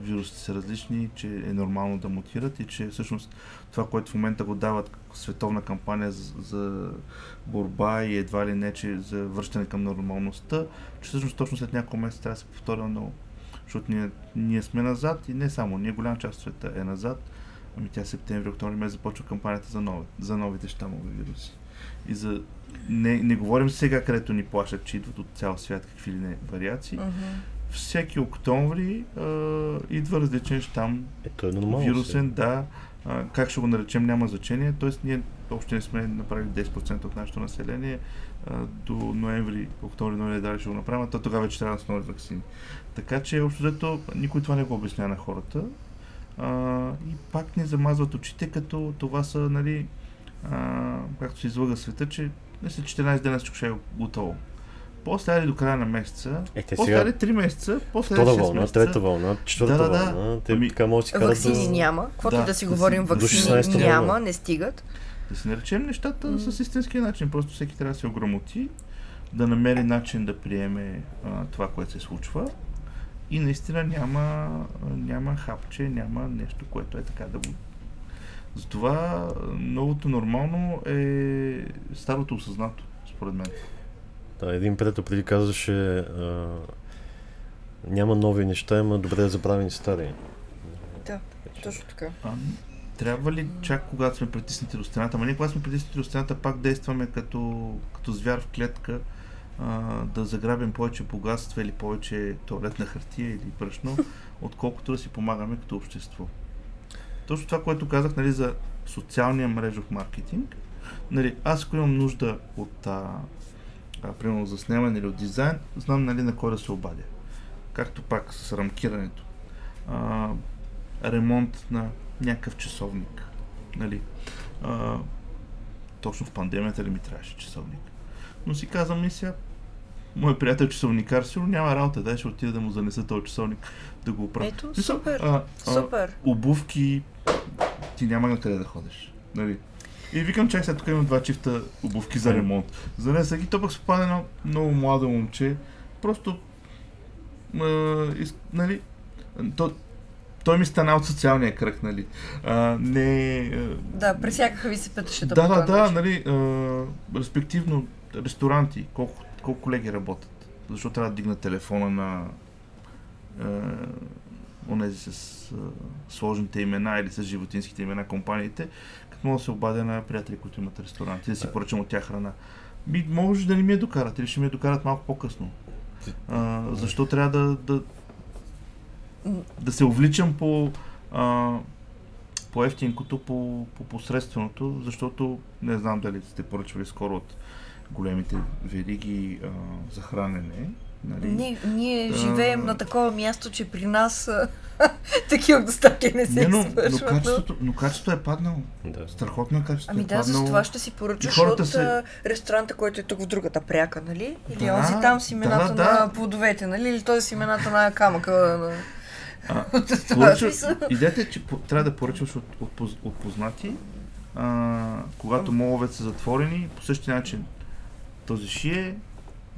вирусите са различни, че е нормално да мутират и че всъщност това, което в момента го дават световна кампания за, за борба и едва ли не, че за връщане към нормалността, че всъщност точно след няколко месеца трябва да се повторя много. Защото ние, ние сме назад и не само, ние голяма част от света е назад Ами тя септември, октомври месец започва кампанията за, нови, за новите щамови вируси. И за... Не, не говорим сега, където ни плащат, че идват от цял свят какви ли не вариации. Uh-huh. Всеки октомври а, идва различен щам. Ето е нормално. Вирусен, се. да. А, как ще го наречем, няма значение. Тоест, ние още не сме направили 10% от нашето население. А, до ноември, октомври, ноември дали ще го направим, а то тогава вече трябва да са нови вакцини. Така че, общо никой това не го обяснява на хората а, и пак не замазват очите, като това са, нали, а, както се излага света, че не след 14 дена всичко ще е готово. После до края на месеца, е, после сега... 3 месеца, после Втора вълна, месеца, трета вълна, четвърта да, да, вълна, те ами, така може да си карат Вакцини да... няма, каквото да, да си говорим, вакцини няма, не стигат. Да си наречем нещата mm. с истинския начин, просто всеки трябва да се ограмоти, да намери начин да приеме а, това, което се случва и наистина няма, няма хапче, няма нещо, което е така да го... Затова новото нормално е старото осъзнато, според мен. Да, един приятел преди казваше а, няма нови неща, има добре забравени стари. Да, точно така. А, трябва ли чак когато сме притиснати до стената? Ама ние когато сме притиснати до стената пак действаме като, като звяр в клетка, а, да заграбим повече богатства или повече туалетна хартия или брашно, отколкото да си помагаме като общество. Точно това, което казах нали, за социалния мрежов маркетинг, нали, аз ако имам нужда от а, а, примерно за снимане или от дизайн, знам нали, на кой да се обадя. Както пак с рамкирането. А, ремонт на някакъв часовник. Нали. А, точно в пандемията ли ми трябваше часовник? Но си казвам, ми сега моят приятел часовникар, сигурно няма работа, дай ще отида да му занеса този часовник да го оправя. Ето, Мисъл, супер, а, а, супер. обувки, ти няма на къде да ходиш. Нали? И викам, чак сега тук имам два чифта обувки за ремонт. Занесах ги, то пък попадне едно много младо момче. Просто, а, из, нали, то, той ми стана от социалния кръг, нали. А, не... Да, пресякаха ви се пътищата. да, да, да, нали, а, респективно ресторанти, колко, колко колеги работят. Защо трябва да дигна телефона на а, онези с а, сложните имена или с животинските имена компаниите, като мога да се обадя на приятели, които имат ресторанти, да си поръчам от тях храна. Би, може да не ми я докарат или ще ми я докарат малко по-късно. А, защо трябва да, да, да се увличам по, а, по ефтинкото, по, по посредственото, защото не знам дали сте поръчвали скоро от големите вериги а, за хранене. Нали? Ние, ние А. живеем на такова място, че при нас а, такива доставки не се Не, но, но, качеството, но качеството е паднало. Да. Страхотно е качеството. Ами е да, за паднало. това ще си поръчаш от се- ресторанта, който е тук в другата пряка, нали? Или Да, онзи там с имената да, да. на плодовете, нали? Или той с имената на камъка. На... А, смисъл. идеята е, че по- трябва да поръчваш от, от, поз- от познати, а, когато моловете са затворени, по същия начин този шие,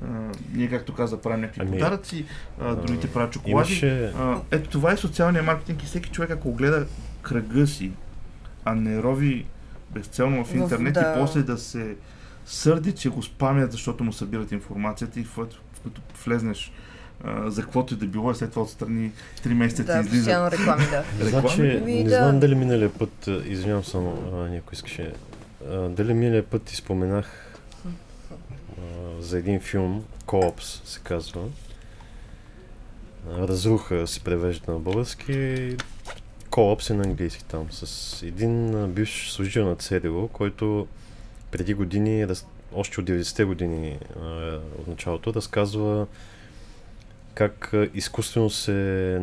а, ние както каза правим някакви Ами, подаръци, а, другите правят чоколади. Имаше... А, ето това е социалния маркетинг и всеки човек ако гледа кръга си, а не рови безцелно в В- интернет да. и после да се сърди, че го спамят, защото му събират информацията и в, в, като влезнеш а, за каквото и да било, и след това отстрани 3 месеца Да, ти излиза. реклами, да. Реклами? Значи, Ами, не да. знам дали миналия път, извинявам само, някой искаше, а, дали миналия път ти споменах а, за един филм, Коопс се казва. Разруха се превежда на български. Коопс е на английски там, с един бивш служител на ЦДУ, който преди години, още от 90-те години а, от началото, разказва как изкуствено се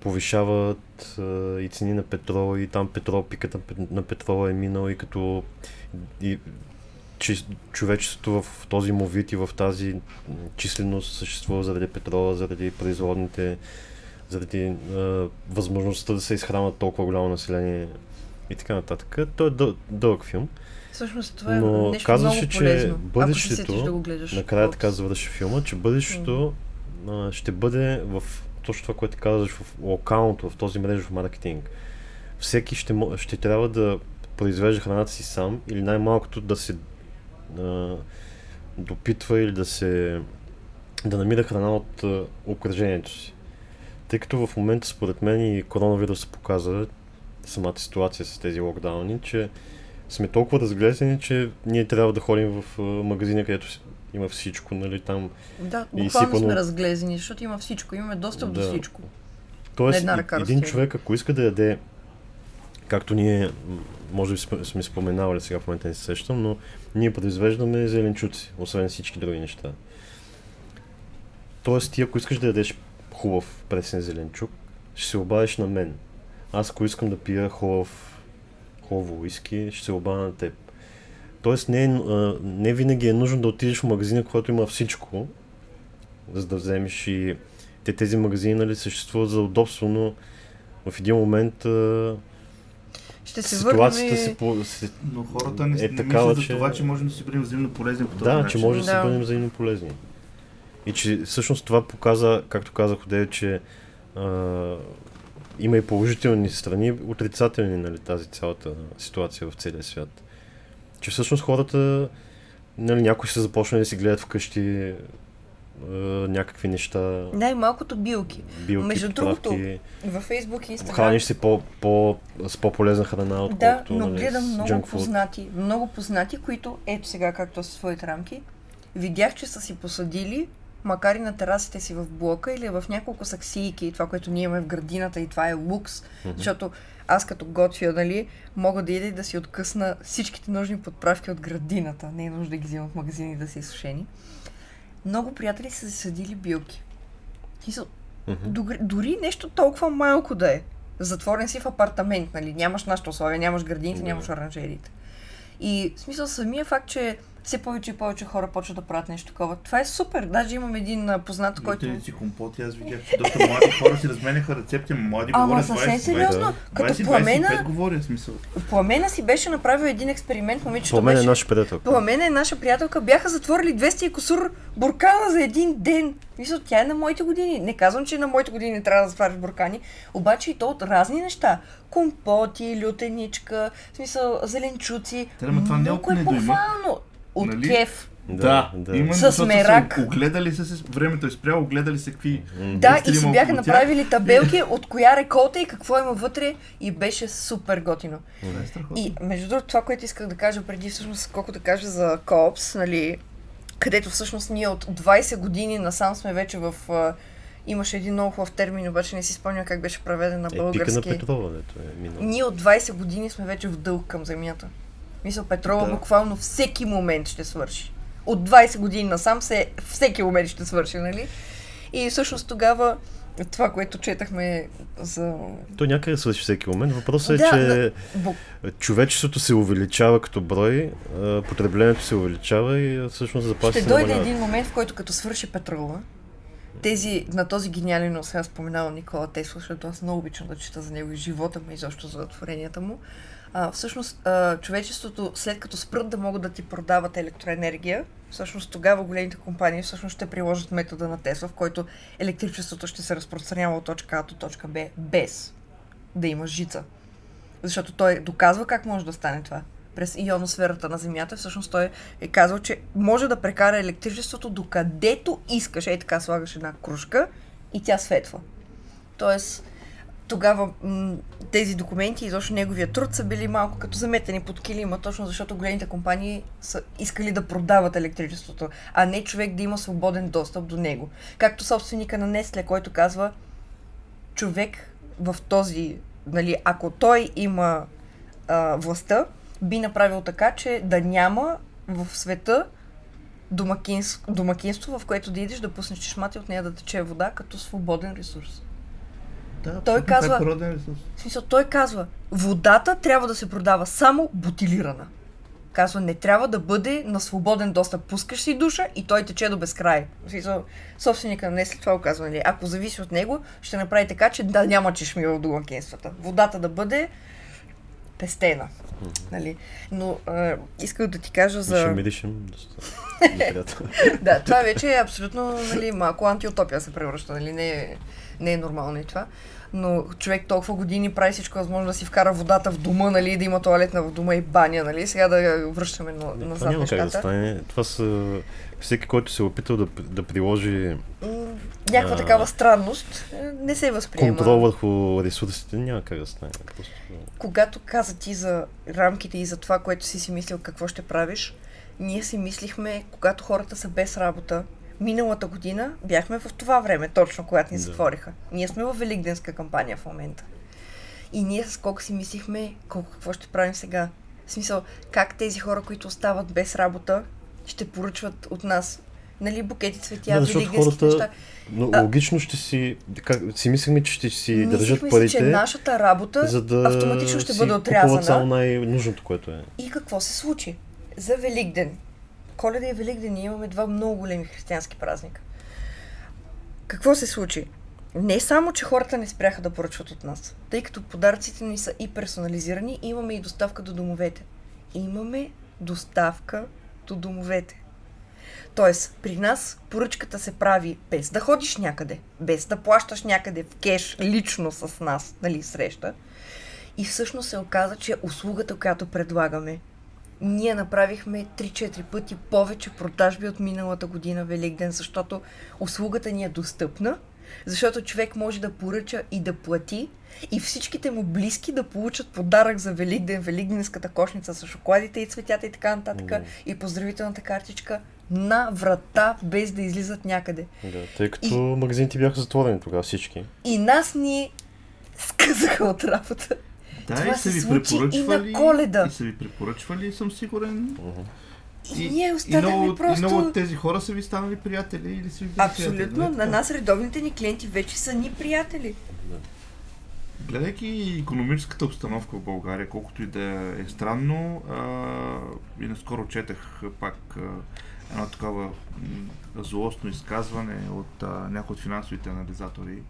повишават и цени на петрол и там петрол, пе- на петрола е минал и като и, че човечеството в този му вид и в тази численост съществува заради петрола, заради производните, заради а, възможността да се изхранват толкова голямо население и така нататък. Той е дъл, дълъг филм. Всъщност това е Но нещо казваше, много че полезно. бъдещето- ако да го гледаш. Накрая така завърши филма, че бъдещето а, ще бъде в точно това, което казваш в локалното, в този мрежов маркетинг. Всеки ще, ще трябва да произвежда храната си сам или най-малкото да се а, допитва или да се да намира храна от а, окръжението си. Тъй като в момента според мен и коронавируса показа самата ситуация с тези локдауни, че сме толкова разглезени, че ние трябва да ходим в а, магазина, където има всичко, нали, там. Да, буквално сипано- сме разглезени, защото има всичко. Имаме достъп до Да. всичко. Тоест, един човек, ако иска да яде, както ние, може би сме, споменавали сега в момента не се сещам, но ние произвеждаме зеленчуци, освен всички други неща. Тоест, ти ако искаш да ядеш хубав пресен зеленчук, ще се обадиш на мен. Аз ако искам да пия хубав, хубаво уиски, ще се обадя на теб. Тоест, не, е, не винаги е нужно да отидеш в магазина, който има всичко, за да вземеш и те тези магазини нали, съществуват за удобство, но в един момент а, Ще се ситуацията върнем се, по, се Но хората не, Е не такава, мислят за че- това, че можем да си бъдем взаимно полезни по този Да, начин. че може да, Да. се бъдем взаимно полезни. И че всъщност това показа, както казах одеве, че а, има и положителни страни, отрицателни, нали, тази цялата ситуация в целия свят. Че всъщност хората, нали, някои са започнали да си гледат вкъщи а, някакви неща, Най-малкото билки. билки, Между поправки, Във Facebook и Instagram. храниш се по, по, с по-полезна храна, Да, отколкото но нали, гледам много познати, много познати, които, ето сега както са своите рамки, видях, че са си посадили, макар и на терасите си в блока или в няколко саксийки, това, което ние имаме в градината и това е лукс, Мгм. защото аз като готвя, нали, мога да ида и да си откъсна всичките нужни подправки от градината. Не е нужда да ги взема в магазина и да са изсушени. Много приятели са засадили билки. Са, Мгм. дори, нещо толкова малко да е. Затворен си в апартамент, нали? Нямаш нашите условия, нямаш градините, нямаш оранжериите. И в смисъл самия факт, че все повече и повече хора почват да правят нещо такова. Това е супер. Даже имам един познат, който... Лютеници, компоти, аз видях, че доста млади хора си разменяха рецепти, ама млади Ама говорят съвсем 20, сериозно. Като 20, пламена, 25 говоря, смисъл. пламена си беше направил един експеримент, момичето По мен е беше... наша приятелка. Пламена е наша приятелка. Бяха затворили 200 и косур буркана за един ден. Мисля, тя е на моите години. Не казвам, че на моите години не трябва да затваряш буркани, обаче и то от разни неща. Компоти, лютеничка, в смисъл, зеленчуци. Те, това не е Много е буквално. От Нали? кеф. Да, да. Именно С защото са мерак. Огледали са се, времето е спряло, огледали се какви... Да, и си бяха направили табелки от коя реколта и какво има вътре и беше супер готино. Е. И между другото, това, което исках да кажа преди, всъщност, колко да кажа за Коопс, нали, където всъщност ние от 20 години насам сме вече в... Имаше един много хубав термин, обаче не си спомням как беше преведен на Е, пика на български. Е минало. Ние от 20 години сме вече в дълг към земята. Мисля, Петрова Да. буквално всеки момент ще свърши. От 20 години насам се всеки момент ще свърши, нали? И всъщност тогава това, което четахме за... То някъде свърши всеки момент. Въпросът е, Да, че Бу- човечеството се увеличава като брой, потреблението се увеличава и всъщност заплаща Ще дойде един момент, в който като свърши петрола, тези, на този гениален, сега споменавам Никола Тесла, защото аз много обичам да чета за него и живота му, и защо за творенията му. Всъщност, човечеството, след като спрат да могат да ти продават електроенергия, всъщност тогава големите компании всъщност ще приложат метода на Тесла, в който електричеството ще се разпространява от точка А до точка Б, без да има жица. Защото той доказва как може да стане това. През ионосферата на Земята, всъщност той е казал, че може да прекара електричеството докъдето искаш. Ей така слагаш една кружка и тя светва. Тоест, тогава тези документи и изобщо неговия труд са били малко като заметени под килима, точно защото големите компании са искали да продават електричеството, а не човек да има свободен достъп до него. Както собственика на Несле, който казва, човек в този, нали, ако той има а, властта, би направил така, че да няма в света домакинство, домакинство, в което да идеш да пуснеш чешмата и от нея да тече вода като свободен ресурс. Да, той това казва- Е природен ресурс. В смисъл, той казва, водата трябва да се продава само бутилирана. Казва, не трябва да бъде на свободен достъп. Пускаш си душа и той тече до безкрай. Смисъл, собственика на Несли това го казва, нали? Ако зависи от него, ще направи така, че да няма чешми в домакинствата. Водата да бъде пестена. Нали? Но а, исках да ти кажа за... Ще миришем да, това вече е абсолютно нали, малко антиутопия се превръща, нали? Не е, не е нормално и това. Но човек толкова години прави всичко възможно да си вкара водата в дома, нали, да има туалетна в дома и баня, нали? Сега да връщаме на, Това назад няма как да нещата. стане. Това са... Всеки, който се е опитал да, да приложи Някаква А. такава странност е, не се възприема. контрол върху ресурсите, няма как да стане. Просто... Когато каза ти за рамките и за това, което си си мислил какво ще правиш, ние си мислихме, когато хората са без работа, миналата година бяхме в това време, точно когато ни Да. затвориха. Ние сме в Великденска кампания в момента. И ние с колко си мислихме, колко какво ще правим сега. В смисъл, как тези хора, които остават без работа, ще поръчват от нас нали, букети цветя, Да, защото хората неща. Но А- логично ще си... Как, си мислихме, че ще си държат Мислихме си, парите, че нашата работа за да автоматично ще си бъде отрязана. само най-нужното, което е. И какво се случи? За Великден. Коледа и Великден имаме два много големи християнски празника. Какво се случи? Не само, че хората не спряха да поръчват от нас, тъй като подаръците ни са и персонализирани, имаме и доставка до домовете. Имаме доставка до домовете. Тоест, при нас поръчката се прави без да ходиш някъде, без да плащаш някъде в кеш лично с нас, нали, среща. И всъщност се оказа, че услугата, която предлагаме, ние направихме 3-4 пъти повече продажби от миналата година Великден, защото услугата ни е достъпна, защото човек може да поръча и да плати и всичките му близки да получат подарък за Великден, Великденската кошница с шоколадите и цветята и така нататък Мгм. и поздравителната картичка на врата, без да излизат някъде. Да, тъй като магазините бяха затворени тогава всички. И нас ни сказаха от работа. Да, Това и са се ви случи и на препоръчвали. Коледа. И са ви препоръчвали, съм сигурен. Мгм. И, ние и, останахме много, просто... и много от тези хора са ви станали приятели или са ви Абсолютно. нали На нас редовните ни клиенти вече са ни приятели. Гледайки економическата обстановка в България, колкото и да е странно, а, и наскоро четах пак а, едно такова злостно изказване от а, някои от финансовите анализатори,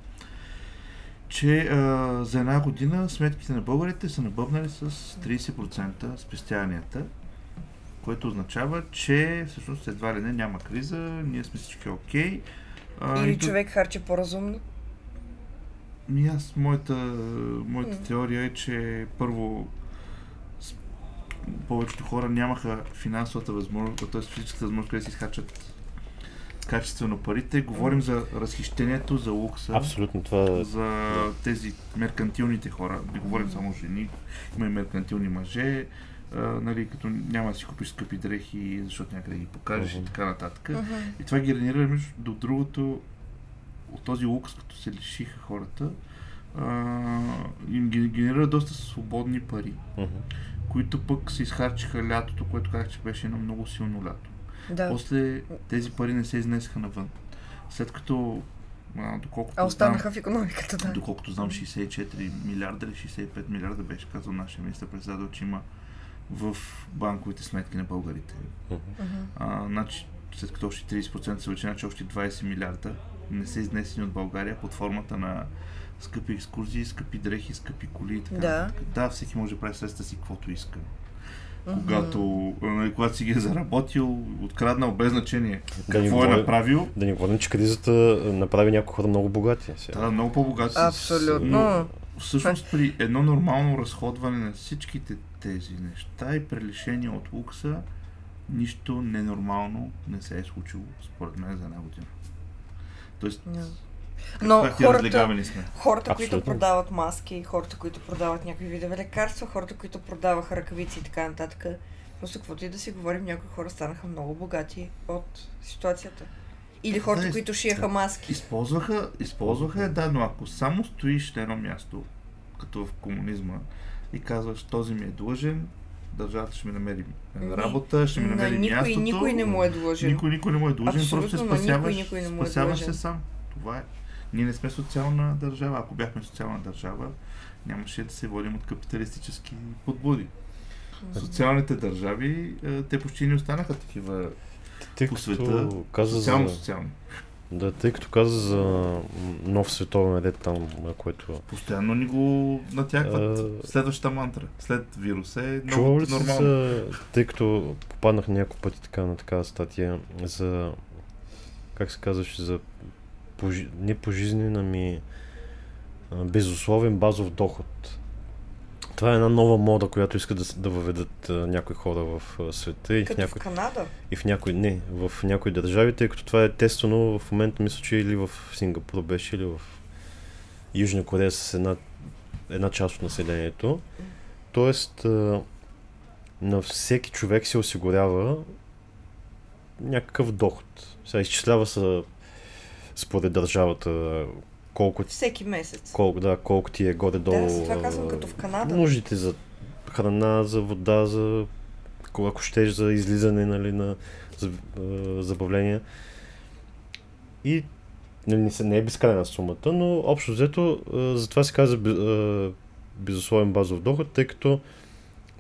че а, за една година сметките на българите са набъбнали с 30% спестяванията, което означава, че всъщност едва ли не няма криза, ние сме всички окей. А, Или човек харчи по-разумно? Ми аз, моята, моята mm. теория е, че първо повечето хора нямаха финансовата възможност, т.е. физическата възможност да си изхарчат качествено парите. Говорим за разхищението, за лукса. Абсолютно, това За тези меркантилните хора. Не говорим само жени, има и меркантилни мъже, а, нали, като няма да си купиш скъпи дрехи, защото някъде ги покажеш mm-hmm. и така нататък. Mm-hmm. И това генерира между до другото от този лукс, като се лишиха хората, а, им генерира доста свободни пари, uh-huh. които пък се изхарчиха лятото, което казах, че беше едно много силно лято. Да. После тези пари не се изнесаха навън. След като а, доколкото а останаха знам, в економиката, да. Доколкото знам 64 милиарда или 65 милиарда беше казал нашия министър председател, че има в банковите сметки на българите. Uh-huh. А, значи, след като още 30% се увеличи, значи още 20 милиарда не са изнесени от България под формата на скъпи екскурзии, скъпи дрехи, скъпи коли и така. Да, да всеки може да прави средства си каквото иска. Когато, нали, когато си ги е заработил, откраднал без значение да какво е направил. Да ни говорим, че кризата направи някои хора много богати. Сега. Да, много по-богати. Абсолютно. Но, всъщност при едно нормално разходване на всичките тези неща и прелишение от лукса, нищо ненормално не се е случило, според мен, за една година. Тоест, yeah. Но хората, хората които продават маски, хората, които продават някакви видове лекарства, хората, които продаваха ръкавици и така нататък, просто каквото и да си говорим, някои хора станаха много богати от ситуацията. Или хората, да, които шиеха маски. Използваха, използваха да, но ако само стоиш на едно място, като в комунизма, и казваш, този ми е длъжен, държавата ще ми намери работа, ще ми намери никой, мястото. Никой не му е длъжен. Никой, никой не му е длъжен, Абсолютно, просто се спасяваш, никой, никой не му е спасяваш се сам. Това е. Ние не сме социална държава. Ако бяхме социална държава, нямаше да се водим от капиталистически подбуди. Социалните държави, е, те почти не останаха такива Тъй по света. Каза социално-социални. Да, тъй като каза за нов световен ред там, което... Постоянно ни го натякват. А... Следващата мантра. След вируса е много нормално. Са, тъй като попаднах няколко пъти така на такава статия за... Как се казваше? За пожи... не пожизнен, ами безусловен базов доход. Това е една нова мода, която искат да, да въведат а, някои хора в а, света. И Като в, някои, в Канада? И в някои, не, в някои държави, тъй като това е тествано в момента, мисля, че или в Сингапур беше, или в Южна Корея с една, една част от населението. Тоест, а, на всеки човек се осигурява някакъв доход. Сега изчислява се според държавата колко... Всеки месец. Колко, да, колко ти е горе-долу... Да, това казвам като в Канада. Нуждите за храна, за вода, за ако щеш за излизане нали, на за, uh, забавления. И нали, не е безкрайна сумата, но общо взето uh, затова се казва безусловен базов доход, тъй като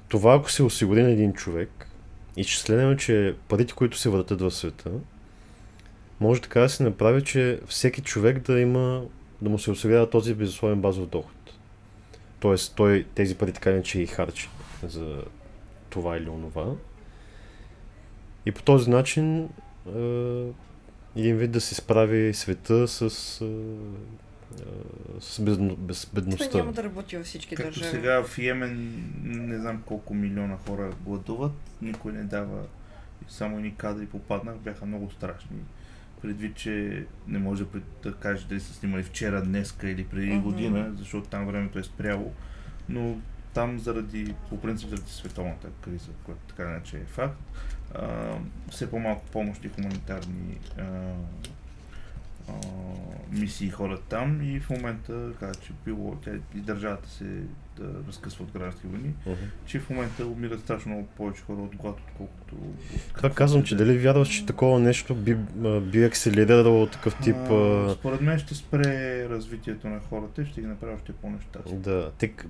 това ако се осигури на един човек, изчислено, че парите, които се въртат в света, може така да се направи, че всеки човек да има, да му се осигурява този безусловен базов доход. Тоест, той тези пари така не че и харчи за това или онова. И по този начин е, един вид да се справи света с, е, с бедно, без бедността. Това няма да работи във всички Както държави. сега в Йемен не знам колко милиона хора гладуват, никой не дава, само едни кадри попаднах, бяха много страшни предвид, че не може да кажеш дали са снимали вчера, днеска или преди mm-hmm. година, защото там времето е спряло. Но там заради, по принцип заради световната криза, която така иначе е факт, а, все по-малко помощи хуманитарни а, а, мисии ходят там и в момента каза, че било, тя и държавата се да разкъсва от граждански войни, Uh-huh. че в момента умират страшно много повече хора от глад, отколкото... от Това казвам, че дали вярваш, че такова нещо би, би акселерирало такъв тип... А, според мен ще спре развитието на хората и ще ги направи още по-нещастни. да, тък,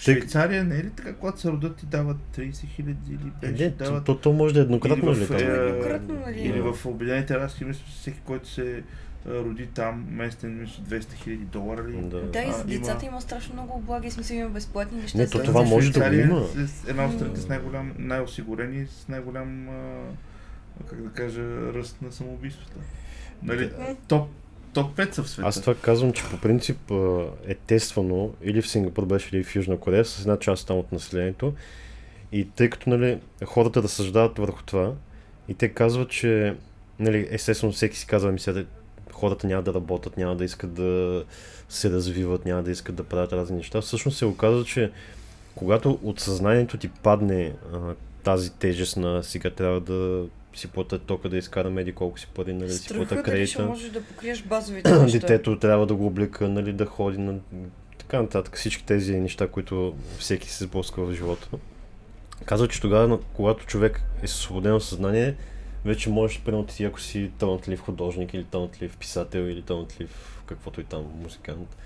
Швейцария не е ли така, когато се родят ти дават 30 хиляди или беше не, дават... то, то може да е еднократно или ли в, там? е, Еднократно, нали? Или в Обединените арабски мисля, всеки, който се роди там, местен, мисля, 200 хиляди долара ли? Да. Да, и за децата има- има страшно много облаги, смисъл има безплатни неща. Не, то това може да го има. Е една от страните с най-голям, най-осигурени, с най-голям, а, как да кажа, ръст на самоубийствата. Нали, топ, топ 5 са в света. Аз това казвам, че по принцип е тествано или в Сингапур беше, или в Южна Корея с една част там от населението. И тъй като нали, хората разсъждават върху това, и те казват, че нали, естествено всеки си казва, ми сега хората няма да работят, няма да искат да се развиват, няма да искат да правят разни неща. Всъщност се оказва, че когато от съзнанието ти падне а, тази тежест на сега трябва да си платя тока, да изкарам еди колко си пари, нали, да си дали ще кредита можеш да покриеш базовите неща. детето трябва да го облика, нали, да ходи на така нататък. Всички тези неща, които всеки се сблъсква в живота. Казва, че тогава, когато човек е с освободено съзнание, вече можеш, примерно ти, ако си талантлив художник или талантлив писател или талантлив каквото и там музикант,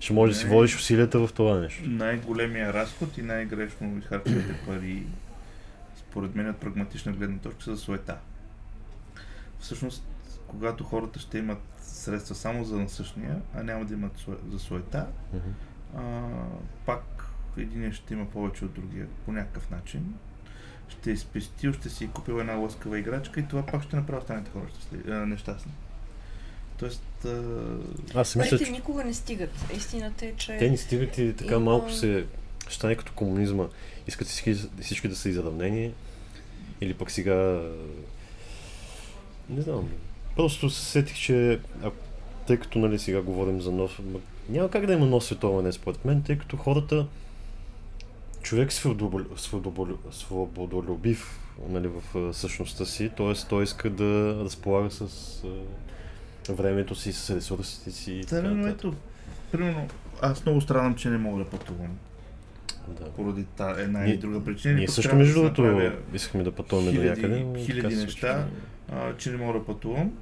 ще можеш да си водиш усилията в това нещо. Най-големия разход и най-грешно изхарчените пари, според мен от прагматична гледна точка, са за суета. Всъщност, когато хората ще имат средства само за насъщния, а няма да имат за суета, Мгм. а, пак един ще има повече от другия по някакъв начин. Ще е спестил, ще си е купил една лъскава играчка и това пак ще направи останалите хора щастли- а, нещастни. Тоест, а, Аз си мисля, Парите че никога не стигат. Истината е, че... те ни стигат и така Има- малко се ще стане като комунизма. Искат всички, всички да са изравнени или пък сега не знам. Просто се сетих, че а, тъй като нали, сега говорим за нов... ма, Няма как да има нов световен според мен, тъй като хората човек свободол- свободол- свободолюбив нали, в същността си, т.е. той иска да разполага с а, времето си, с ресурсите си Та, но ето, примерно, аз много страдам, че не мога да пътувам. Да. Поради та, една Ние- или друга причина. Ние също, да между другото, направя, искахме да пътуваме до някъде. хиляди неща. а, че не мога да пътувам.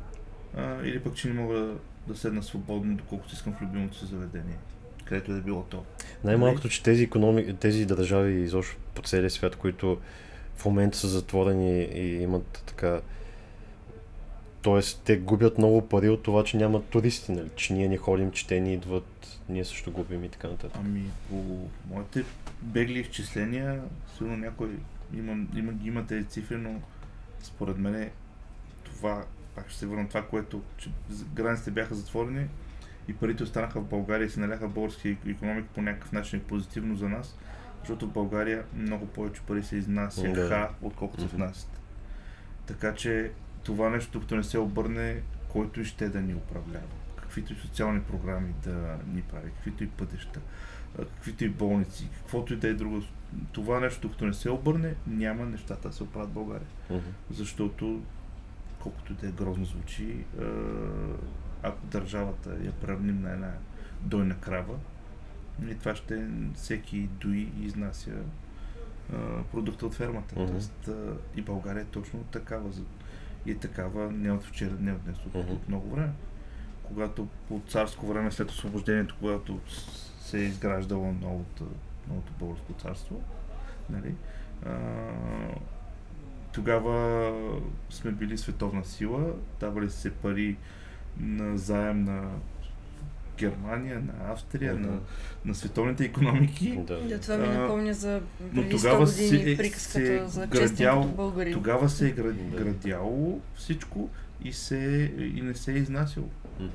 А, или пък, че не мога да, да седна свободно, доколкото искам в любимото си заведение. Където и да било то. Най-малкото, че тези, економи... тези държави изобщо по целия свят, които в момента са затворени и имат така... Тоест, те губят много пари от това, че нямат туристи, нали? Че ние не ходим, че те ни идват, ние също губим и така нататък. Ами, по моите бегли изчисления, сигурно някой има, има, има тези цифри, но според мен това, пак ще се върна на това, което, че границите бяха затворени и парите останаха в България и се наляха в български економика по някакъв начин е позитивно за нас, защото в България много повече пари се изнасяха, Да. отколкото се внасят. Така че това нещо, докато не се обърне, който и ще да ни управлява. Каквито и социални програми да ни прави, каквито и пътища, каквито и болници, каквото и да е друго. Това нещо, докато не се обърне, няма нещата да се оправят в България. Мгм. Защото, колкото и да е грозно звучи, ако държавата я правним на една дойна крава, и това ще всеки дои и изнася продукта от фермата. Мгм. Тоест, и България е точно такава. И е такава не от вчера, не от днес, от, Мгм. от много време. Когато по царско време, след освобождението, когато се е изграждало новото, новото българско царство, нали, а, тогава сме били световна сила, давали се пари на заем на Германия, на Австрия, Мгм. на, на световните економики. Да. Да, това ми напомня за но преди 100 тогава години си е- приказката се за градял- българин. Тогава се е град, Да. градяло всичко и, се, и не се е изнасяло Мгм.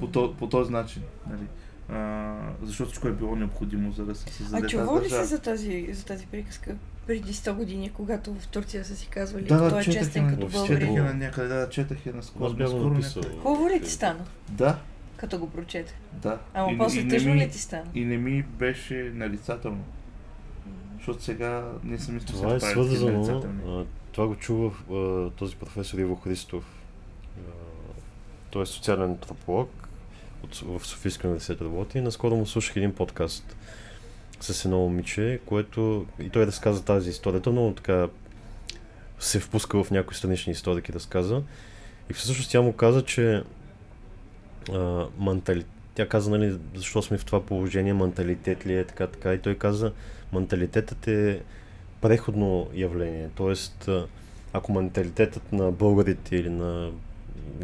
по, то, по този начин. Нали? А, защото всичко е било необходимо, за да се създаде А чувал ли си за тази, за тази приказка? Преди 100 години, когато в Турция са си казвали, Да, да, той е честен като на- четах българин. я на някъде, да, четах я наскоро някъде. Хубаво ли ти стана, Да, като го прочете? да. Ама И- после и тъжно ми- ли ти стана? И не ми беше нарицателно. Защото сега не съм мисля, Това е свързано. Това го чува този професор Иво Христов. Той е социален антрополог. от, в Софийския университет работи наскоро му слушах един подкаст с едно момиче, което и той разказа тази историята, но така се впуска в някои странични историки разказа. И всъщност тя му каза, че а, ментали... тя каза, нали, защо сме в това положение, менталитет ли е, така, така. И той каза, менталитетът е преходно явление. Тоест, ако менталитетът на българите или на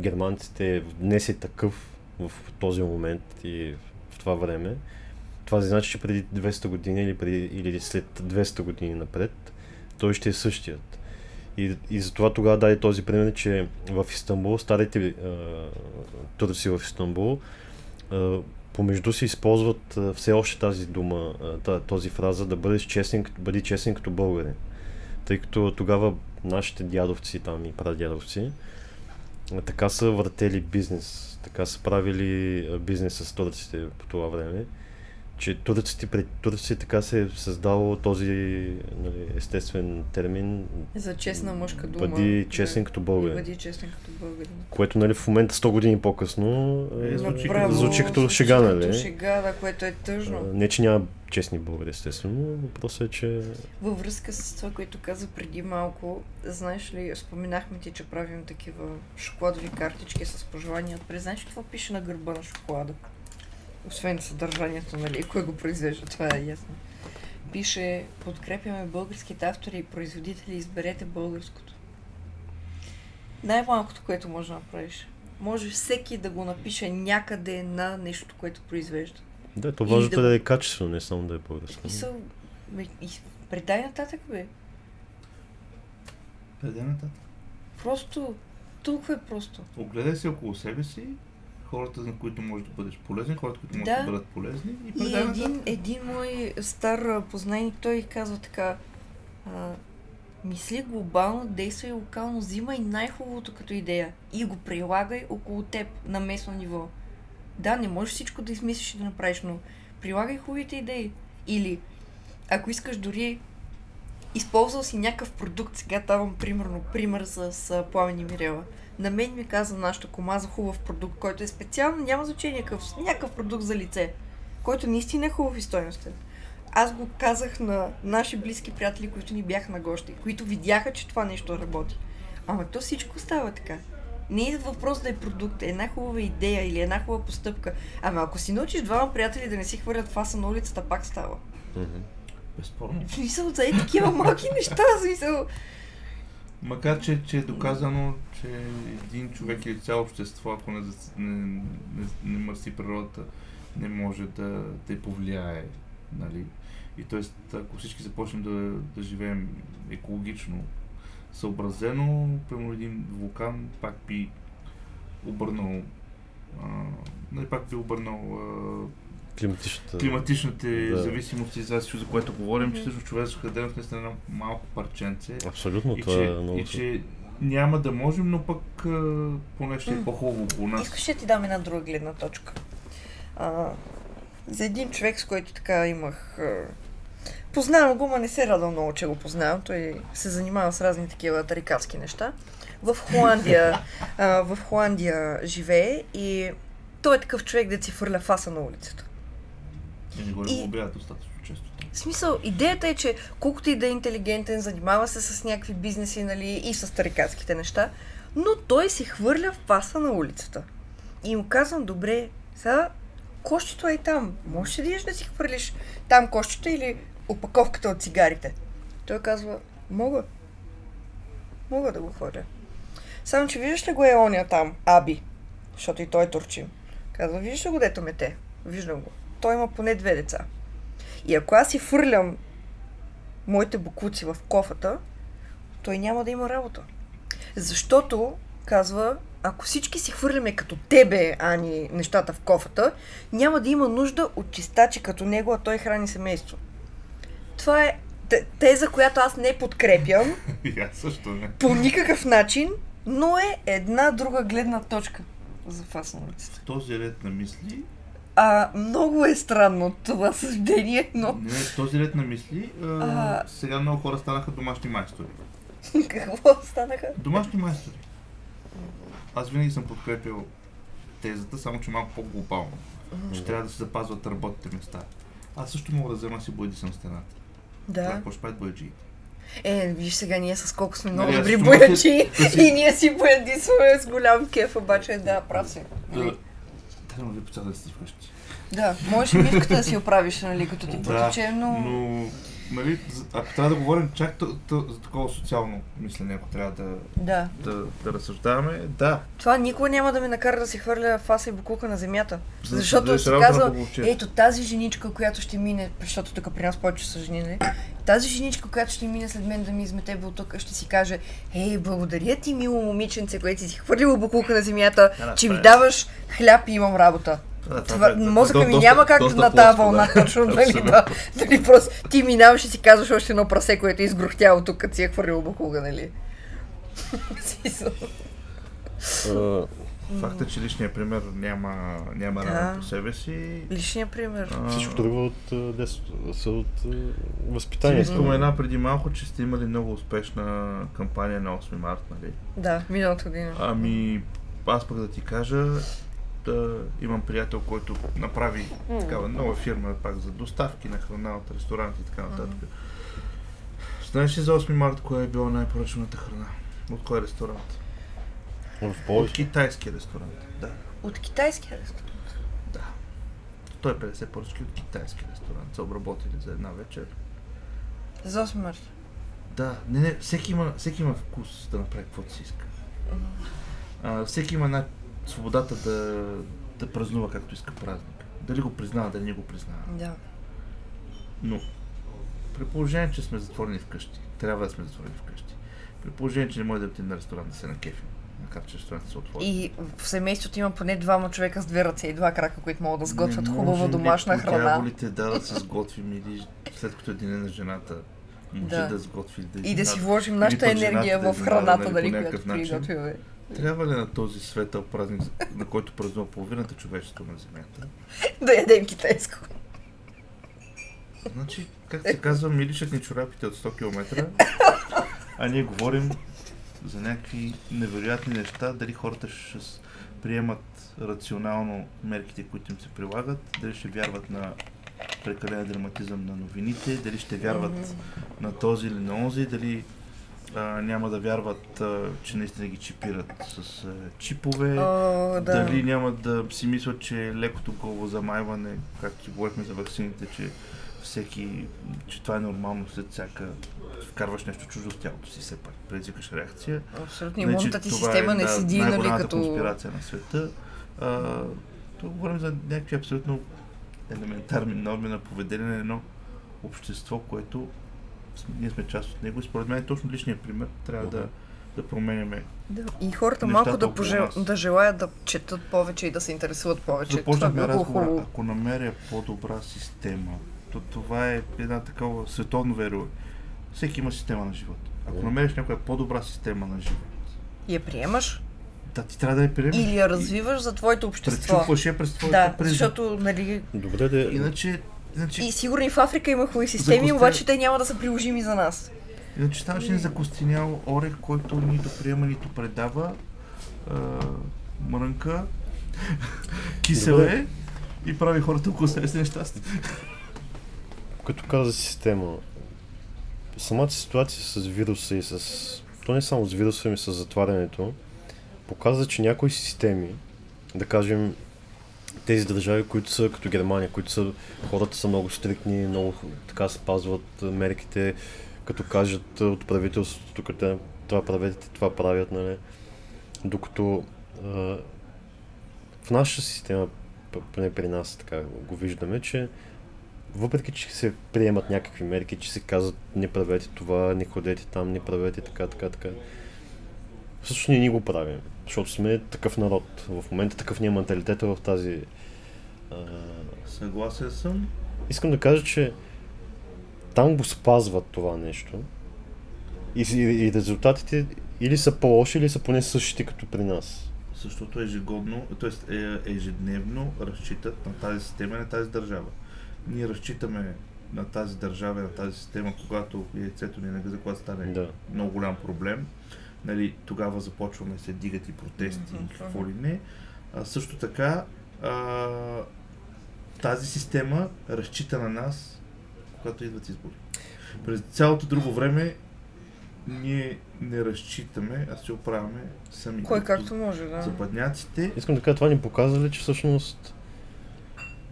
германците днес е такъв в този момент и в това време, това значи, че преди 200 години или, преди, или след 200 години напред, той ще е същият. И, и затова тогава даде този пример, че в Истанбул, старите а, турци в Истанбул, а, помежду си използват а, все още тази дума, а, този фраза да бъдеш честен, бъди честен като българин. Тъй като тогава нашите дядовци там и прадядовци така са въртели бизнес, така са правили бизнес с турците по това време че турците, пред турците така се е създало този нали, естествен термин. За честна мъжка дума. Бъди честен да, като българин. Бъди честен като българин. Което нали, в момента 100 години по-късно е, звучи, Направо, звучи като шега, нали? Като шега, да, което е тъжно. А, не, че няма честни българи, естествено, просто е, че... Във връзка с това, което каза преди малко, знаеш ли, споменахме ти, че правим такива шоколадови картички с пожелания. Знаеш какво пише на гърба на шоколада? Освен съдържанието, нали, кой го произвежда, това е ясно. Пише, подкрепяме българските автори и производители, изберете българското. Най-малкото, което може да направиш. Може всеки да го напише някъде на нещо, което произвежда. Да, това важното да... да е качествено, не само да е българско. И предай нататък, бе. Предай нататък. Просто, толкова е просто. Огледай се около себе си хората, на които можеш да бъдеш полезен, хората, които могат да, да бъдат полезни. И, и един, един мой стар познайник, той казва така, а, мисли глобално, действай локално, взимай най-хубавото като идея и го прилагай около теб на местно ниво. Да, не можеш всичко да измислиш и да направиш, но прилагай хубавите идеи. Или, ако искаш дори използвал си някакъв продукт, сега давам примерно пример с, с Пламени Мирела на мен ми каза нашата кома за хубав продукт, който е специално, няма значение някакъв, някакъв продукт за лице, който наистина е хубав и стойностен. Аз го казах на наши близки приятели, които ни бяха на гости, които видяха, че това нещо работи. Ама то всичко става така. Не е въпрос да е продукт, е една хубава идея или една хубава постъпка. Ама ако си научиш двама приятели да не си хвърлят фаса на улицата, пак става. Mm-hmm. Безспорно. В смисъл, за е такива малки неща, смисъл. Макар, че, че е доказано, че един човек или цяло общество, ако не, не, не, не мърси природата, не може да, да повлияе. Нали? И т.е. ако всички започнем да, да живеем екологично, съобразено, примерно един вулкан пак би обърнал а, нали, пак би обърнал а, климатичната, климатичните да. зависимости, за, за което говорим, че всъщност човешката дейност наистина е едно малко парченце. Абсолютно, и това че, е много... И че няма да можем, но пък поне ще е по-хубаво по нас. Искаш да ти дам една друга гледна точка. А, за един човек, с който така имах... А, познавам го, но не се радвам много, че го познавам. Той се занимава с разни такива тарикатски неща. В Холандия, а, в Холандия живее и той е такъв човек, да си фърля фаса на улицата. И не го и... достатъчно често. В смисъл, идеята е, че колкото и да е интелигентен, занимава се с някакви бизнеси, нали, и с тарикатските неща, но той си хвърля в паса на улицата. И му казвам, добре, сега кощето е там. Можеш ли да си хвърлиш там кощето или опаковката от цигарите? Той казва, мога. Мога да го хвърля. Само, че виждаш ли го е оня там, Аби? Защото и той е турчин. Казва, виждаш ли го дето мете? Виждам го. Той има поне две деца. И ако аз си фърлям моите буквуци в кофата, той няма да има работа. Защото, казва, ако всички си хвърляме като тебе, Ани, нещата в кофата, няма да има нужда от чистачи като него, а той храни семейство. Това е теза, която аз не подкрепям. Я също не. По никакъв начин, но е една друга гледна точка за фас на улицата. Този ред на мисли а, много е странно това съждение, но... Не, в този ред на мисли, а, а... сега много хора станаха домашни майстори. Какво станаха? Домашни майстори. Аз винаги съм подкрепил тезата, само че малко по-глобално. Мгм. Че трябва да се запазват работните места. Аз също мога да взема си боядисам стената. Това Да. какво ще правят бояджиите? Е, виж сега ние с колко сме много Нали, аз добри да си- и ние си боядисваме с голям кеф, обаче да, прав си. Нали? Трябва да ви да си вкъщи. Да, можеш и мивката да си оправиш, нали, като ти потече, но... но нали, ако трябва да говорим чак т- т- за такова социално мислене, ако трябва да, Да. да, да разсъждаваме, да. Това никога няма да ме накара да си хвърля фаса и букука на земята. За- Защото да си се казва, ето тази женичка, която ще мине, защото тук при нас повече са жени, нали? Тази женичка, която ще мине след мен да ми измете тук, ще си каже, ей, благодаря ти, мило момиченце, което си хвърлила букука на земята, Да, че ми е. даваш хляб и имам работа. Това, мозъка ми няма как доста на тази вълна да. точно, нали, да, нали, просто ти минаваш и си казваш още едно прасе, което е изгрохтяло тук, като си е хвърлило букука, нали? А, Факта, че личният пример няма, няма Да. по себе си. Личният пример. а, всичко друго от, са от а, Ти спомена преди малко, че сте имали много успешна кампания на 8 март, нали? Да, миналата година. Ами, аз пък да ти кажа, да, имам приятел, който направи такава нова фирма пак за доставки на храна от ресторанти и така нататък. Знаеш ли за 8 март, коя е била най-поръчаната храна? От кой ресторант? От Пловдив. китайски ресторант. Да, От китайския ресторант. да. 150 поръчки от китайски ресторант са обработили за една вечер. За 8 марта. Да, не, не, всеки има, всеки има вкус да направи каквото си иска. А, всеки има една свободата да, да празнува както иска празник. Дали го признава, дали не го признава. Да. Но при положение, че сме затворени вкъщи, трябва да сме затворени вкъщи. При положение, че не може да отидем на ресторант да се накефим, макар че ресторантите са отворени. И в семейството има поне двама човека с две ръце и два крака, които могат да сготвят Не хубава домашна храна. дяволите да, да се сготвим или след като е деня на жената може Да. да, сготви да И да си вложим нашата енергия да в храната, нали, дали, по която някакъв начин. Трябва ли на този светъл празник, на който празнува половината човечество на Земята? Да ядем китайско. Значи, как се казва, милишат ни чорапите от 100 км, а ние говорим за някакви невероятни неща, дали хората ще приемат рационално мерките, които им се прилагат, дали ще вярват на прекален драматизъм на новините, дали ще вярват Мгм. на този или на онзи, дали а, няма да вярват, а, че наистина ги чипират с а, чипове. О, да. Дали няма да си мислят, че лекото голово замайване, както си говорихме за ваксините, че всеки, че това е нормално след всяка вкарваш нещо чуждо в тялото си, все пак предизвикаш реакция. Абсолютно. Че Имунната ти това система не да, седи, нали, като... конспирация на света. А, тук говорим за някакви абсолютно елементарни норми на поведение на едно общество, което ние сме част от него и според мен точно личният пример трябва да, да променяме. Да. И хората малко да, пожел... да желаят да четат повече и да се интересуват повече. Започнахме било разговора. хубаво. Ако намеря по-добра система, то това е една такава световно веро. Всеки има система на живот. Ако намериш някоя по-добра система на живот, И я приемаш да ти трябва да я приемеш. или я развиваш за твоето общество. Пречупваш я през твоята Да, призма. защото, нали, Добре, да. Иначе, иначе, и сигурно и в Африка има хубави системи, Закостя- обаче те няма да са приложими за нас. иначе ставаш един закостенял орех, който нито приема, нито предава. А, мрънка, кисел Добре. е и прави хората около себе си нещастни. Като каза система, самата ситуация с вируса и с... То не само с вируса, ами с затварянето, показва, че някои системи, да кажем, тези държави, които са като Германия, които са, хората са много стрикни, много така спазват мерките, като кажат от правителството, те това правете, това правят, нали? Докато а, в нашата система, поне при нас така го виждаме, че въпреки, че се приемат някакви мерки, че се казват не правете това, не ходете там, не правете така, така, така. Всъщност ние ни го правим, защото сме такъв народ. В момента такъв ни е менталитета в тази... А... Съгласен съм. Искам да кажа, че там го спазват това нещо и, и, и резултатите или са по-лоши, или са поне същите като при нас. Защото ежегодно, т.е. Е, ежедневно разчитат на тази система и на тази държава. Ние разчитаме на тази държава и на тази система, когато яйцето ни нагъза, когато стане Да. много голям проблем. Нали, тогава започваме да се дигат и протести Мгм, и какво ли не. А, също така, а, тази система разчита на нас, когато идват избори. През цялото друго време ние не разчитаме, а се оправяме сами. Кой както може, да. Западняците, Искам да кажа, това ни показва ли, че всъщност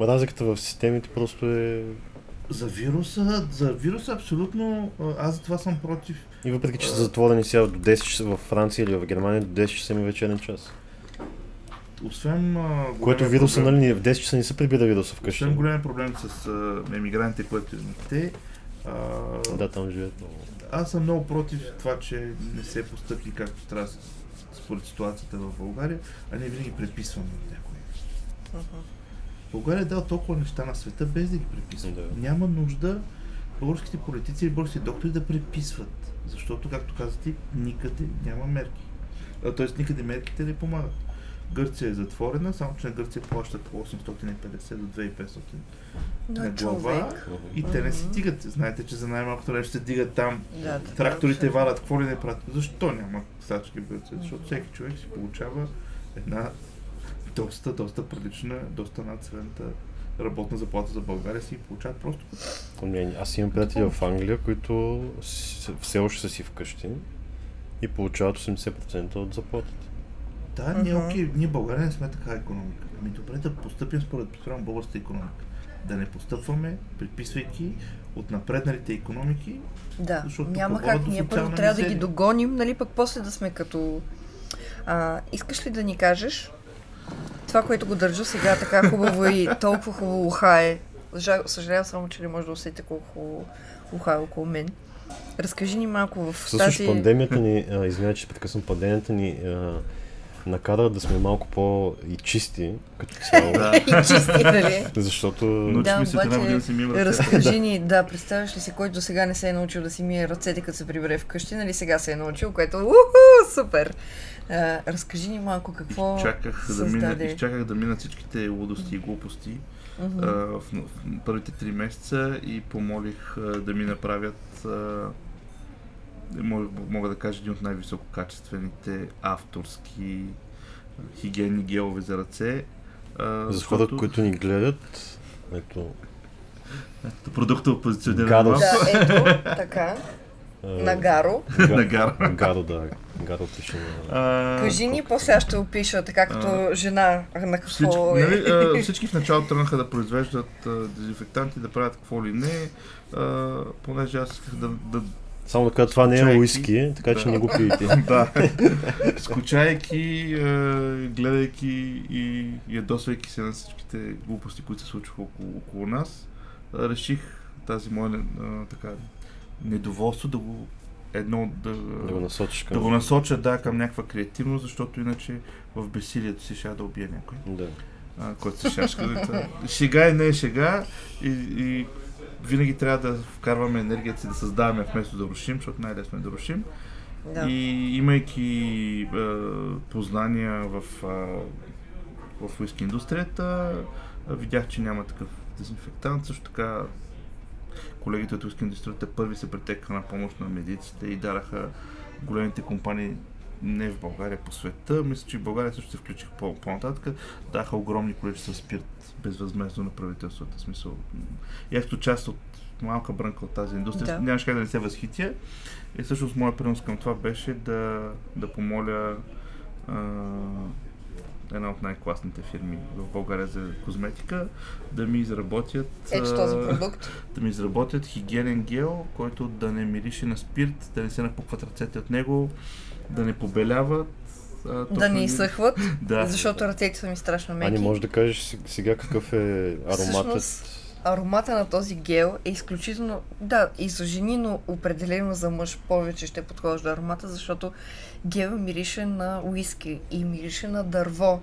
разликата в системите просто е... за вируса, за вируса абсолютно, а, аз за това съм против. И въпреки, че са затворени сега до 10 часа във Франция или в Германия, до 10 часа има вечерен час. Освен а, Което вируса, проблем- нали, в 10 часа не се прибира вируса вкъщи. Освен големия проблем с а, емигрантите, които те, а, Да, там живеят много. аз съм много против това, че не се постъпи както трябва според ситуацията в България, а ние винаги преписваме от някой. България е дал толкова неща на света, без да ги преписва. Да. Няма нужда българските политици и българските доктори да преписват. Защото, както казах ти, никъде няма мерки. Тоест, никъде мерките не помагат. Гърция е затворена, само че на Гърция плащат по 850 до 2500 на На глава човек. и те не Мгм. дигат. Знаете, че за най-малкото нещо се дигат там. Да, Тракторите абсолютно. валят, какво ли не правят? Защо няма стачки в Гърция? Защото всеки човек си получава една доста, доста прилична, доста над средната работна заплата за България си получават просто. Ами, Аз имам приятели в Англия, които все още са си вкъщи и получават 80% от заплатата. Да, ние, Мгм. окей, ние България не сме така економика. Ами добре да постъпим според спрямо българската економика. Да не постъпваме, приписвайки от напредналите економики. Да, Защото няма как. Ние първо трябва да ги мизерия. догоним, нали пък после да сме като... А, искаш ли да ни кажеш това, което го държа сега така хубаво и толкова хубаво ухае? Жа- Съжалявам само, че не може да усетите колко хубаво ухае около мен. Разкажи ни малко в тази... пандемията ни, извинявай, че прекъсвам, пандемията ни а, накара да сме малко по-и чисти, като цяло. Да. и чисти, нали? Защото една обаче. Разкажи ни, да, представяш ли си, който до сега не се е научил да си мие ръцете, като се прибере вкъщи, нали сега се е научил, което уху, супер! А, разкажи ни малко какво Изчаках да, мина, създаде. изчаках да минат всичките лудости и глупости а, в, в първите три месеца и помолих а, да ми направят а, мога, мога да кажа един от най-висококачествените авторски хигиенни гелове за ръце. А, за хората, които ни гледат, ето, Ето, продукта позициониран Гадост. малко. Да, ето, така, а, на Гаро. га- На гара. Гаро, да. Гаро пише Кажи ни, после аз ще опиша, така като жена, на Всички, какво е. нали, а, всички в началото тръгнаха да произвеждат дезинфектанти, да правят какво ли не, понеже аз исках да, да Само да кажа, това не е уиски, така че Да. не го пиете. да. Скучайки, е, гледайки и ядосвайки се на всичките глупости, които се случваха около, около нас, е, реших тази моя е, така, недоволство да го едно да, Да го насочиш към... да го насоча да, към някаква креативност, защото иначе в бесилието си ще да убия някой, Да. а, който се шашка. шега и не е шега и, и винаги трябва да вкарваме енергията си да създаваме вместо да рушим, защото най-лесно е да рушим. Да. И имайки е, познания в, е, в уиски индустрията, е, видях, че няма такъв дезинфектант. Също така колегите от уиски индустрията първи се претекаха на помощ на медиците и дараха големите компании не в България, по света. Мисля, че в България също се включиха по- по-нататък. Даха огромни количества спирт безвъзмезно на правителството. В Смисъл. И като част от малка брънка от тази индустрия, Да. нямаше как да не се възхитя. И всъщност моят принос към това беше да, да помоля а, една от най-класните фирми в България за козметика да ми изработят Ето този продукт. да ми изработят хигиенен гел, който да не мирише на спирт, да не се напукват ръцете от него, да не побеляват. А, Да не изсъхват, Да. защото ръцете са ми страшно меки. може да кажеш сега какъв е ароматът? Всъщност, аромата на този гел е изключително, да, и за жени, но определено за мъж повече ще подхожда аромата, защото гел мирише на уиски и мирише на дърво.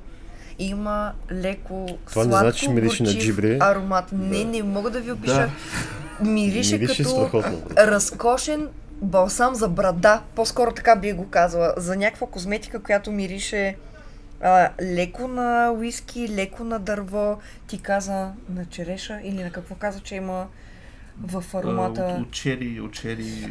Има леко Това не сладко, значи, че мирише на джибри. аромат. Не, не мога да ви опиша. Мирише, Мирише като страхотно. разкошен балсам за брада. По-скоро така би го казала. За някаква козметика, която мирише а, леко на уиски, леко на дърво. Ти каза на череша или на какво каза, че има в аромата. От, от чери, от чери,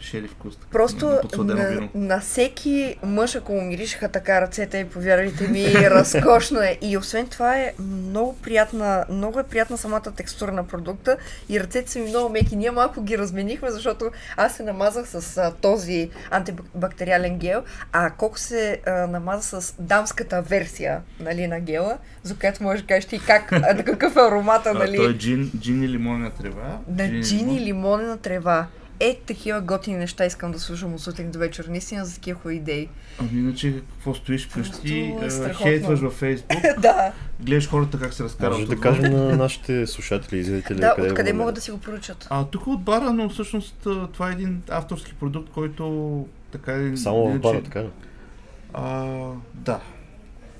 шери вкус. така, Просто на на, на всеки мъж, ако му миришеха така ръцете, и повярвайте ми, разкошно е. И освен това е много приятна, много е приятна самата текстура на продукта и ръцете са ми много меки. Ние малко ги разменихме, защото аз се намазах с а, този антибактериален гел, а колко се а, намаза с дамската версия нали, на гела, за която може да кажеш и как, а, какъв е аромата, А, нали? той е джин, джин и лимонна трева. На и джин лимон. и лимонена трева. Е, такива готини неща искам да слушам от сутрин до вечер. Наистина за такива хубави идеи. Ами иначе какво стоиш вкъщи, е хейтваш във Фейсбук, да, гледаш хората как се разкарват Може да кажем на нашите слушатели и зрители да, къде откъде могат да си го поръчат? А тук от бара, но всъщност това е един авторски продукт, който така или Само в бара, така ли? А, да.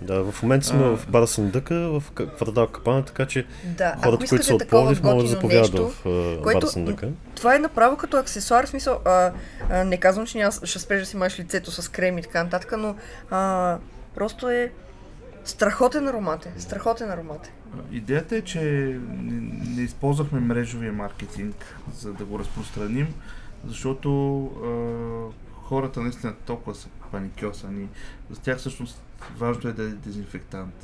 Да, в момента сме А. в бара Съндъка, в квартал Капана, така че Да, хората, които са от Пловдив, могат да заповядат нещо, в а, което- бара Съндъка. това е направо като аксесуар, в смисъл, а, а, не казвам, че няма, ще спреш да си мажеш лицето с крем и така нататък, но а, просто е страхотен аромат е, страхотен аромат е. Идеята е, че не, не използвахме мрежовия маркетинг, за да го разпространим, защото а, хората наистина толкова са паникьосани. За тях всъщност важно е да е дезинфектант.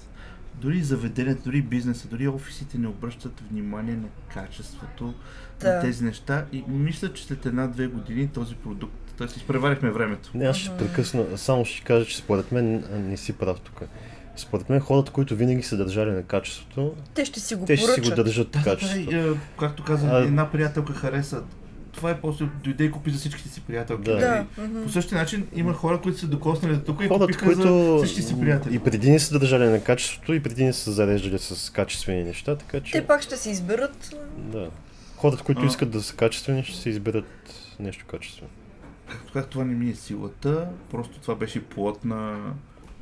Дори заведенията, дори бизнеса, дори офисите не обръщат внимание на качеството Да. на тези неща и мисля, че след една-две години този продукт, т.е. изпреварихме времето. Не, аз ще прекъсна, само ще кажа, че според мен не си прав тук. Според мен хората, които винаги са държали на качеството, Те ще си го те ще си го държат Да, да, качеството. да, и, а, както каза, А- една приятелка хареса. Това е после дойде и купи за всичките си приятелки. Да. нали? Да. По същия начин има хора, които са докоснали до тук и Хората, купиха които за всички си приятели. и преди не са държали на качеството, и преди не са зареждали с качествени неща, така че... Те пак ще си изберат. Да. Хората, които А. искат да са качествени, ще си изберат нещо качествено. Както как това не ми е силата, просто това беше плод на,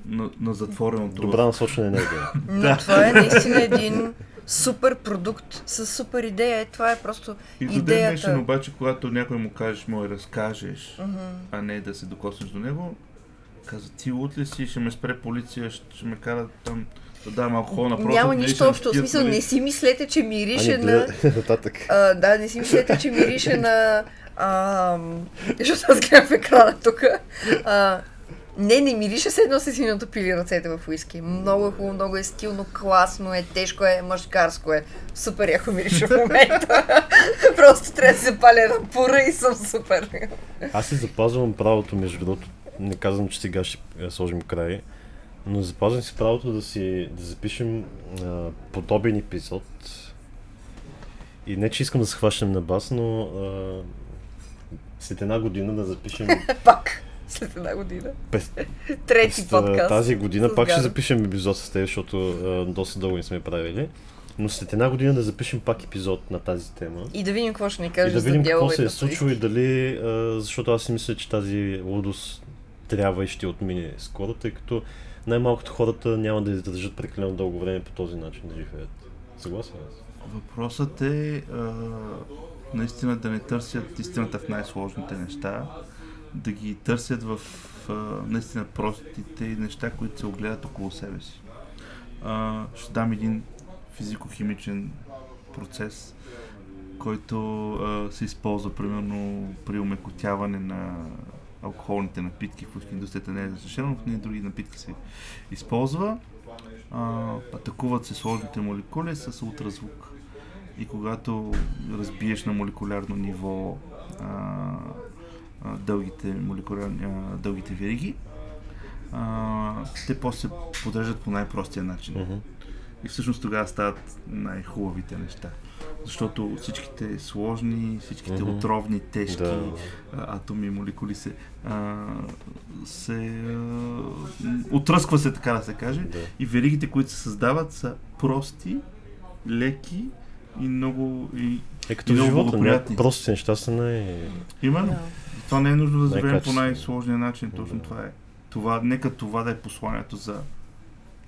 на, на затвореното. Добра насочена енергия. Но Да. това е наистина един супер продукт с супер идея. Това е просто И до ден идеята. днешен обаче, когато някой му кажеш, му я разкажеш, Мгм. а не да се докоснеш до него, каза, ти лут ли си, ще ме спре полиция, ще, ме кара там да дам алкохол на прозор. Няма нищо общо. В смисъл, нали? не си мислете, че мирише Ани, на... А, да, не си мислете, че мирише на... А, защото аз гледам в екрана тук. Не, не мирише се едно си натопили ръцете в уиски. Много е хубаво, много е стилно, класно е, тежко е, мъжкарско е. Супер яко мирише в момента. Просто трябва да се паля една пура и съм супер. Аз си запазвам правото, между другото, не казвам, че сега ще е, сложим край, но запазвам си правото да си да запишем а, подобен епизод. И не, че искам да се хващам на бас, но а, след една година да запишем Пак. След една година. пес, Трети а, подкаст. тази година. Пак ще запишем епизод с теб, защото а, доста дълго не сме правили. Но след една година да запишем пак епизод на тази тема. И да видим какво ще ни И кажеш да за видим какво се е случило и дали, а, защото аз си мисля, че тази лудост трябва и ще отмине скоро, тъй като най-малкото хората няма да издържат прекалено дълго време по този начин да живеят. Съгласен аз. Въпросът е а, наистина да не търсят истината в най-сложните неща, да ги търсят в а, наистина простите неща, които се огледат около себе си. А, ще дам един физико-химичен процес, който а, се използва примерно при умекотяване на алкохолните напитки в индустрията не е разрешено, но в нея други напитки се използва. А, атакуват се сложните молекули с ултразвук. И когато разбиеш на молекулярно ниво а, дългите, молекулярни, дългите вериги, а, те после се подреждат по най-простия начин. Мгм. И всъщност тогава стават най-хубавите неща. Защото всичките сложни, всичките Мгм. отровни, тежки Да. а, атоми, молекули се, а, се а, отръсква се, така да се каже. Да. И веригите, които се създават, са прости, леки и много... И, Е като И много живота, благоприятни. простите неща са най... именно. Да. Това не е нужно да живеем по най-сложния начин. Точно Да. това е. Това, нека това да е посланието за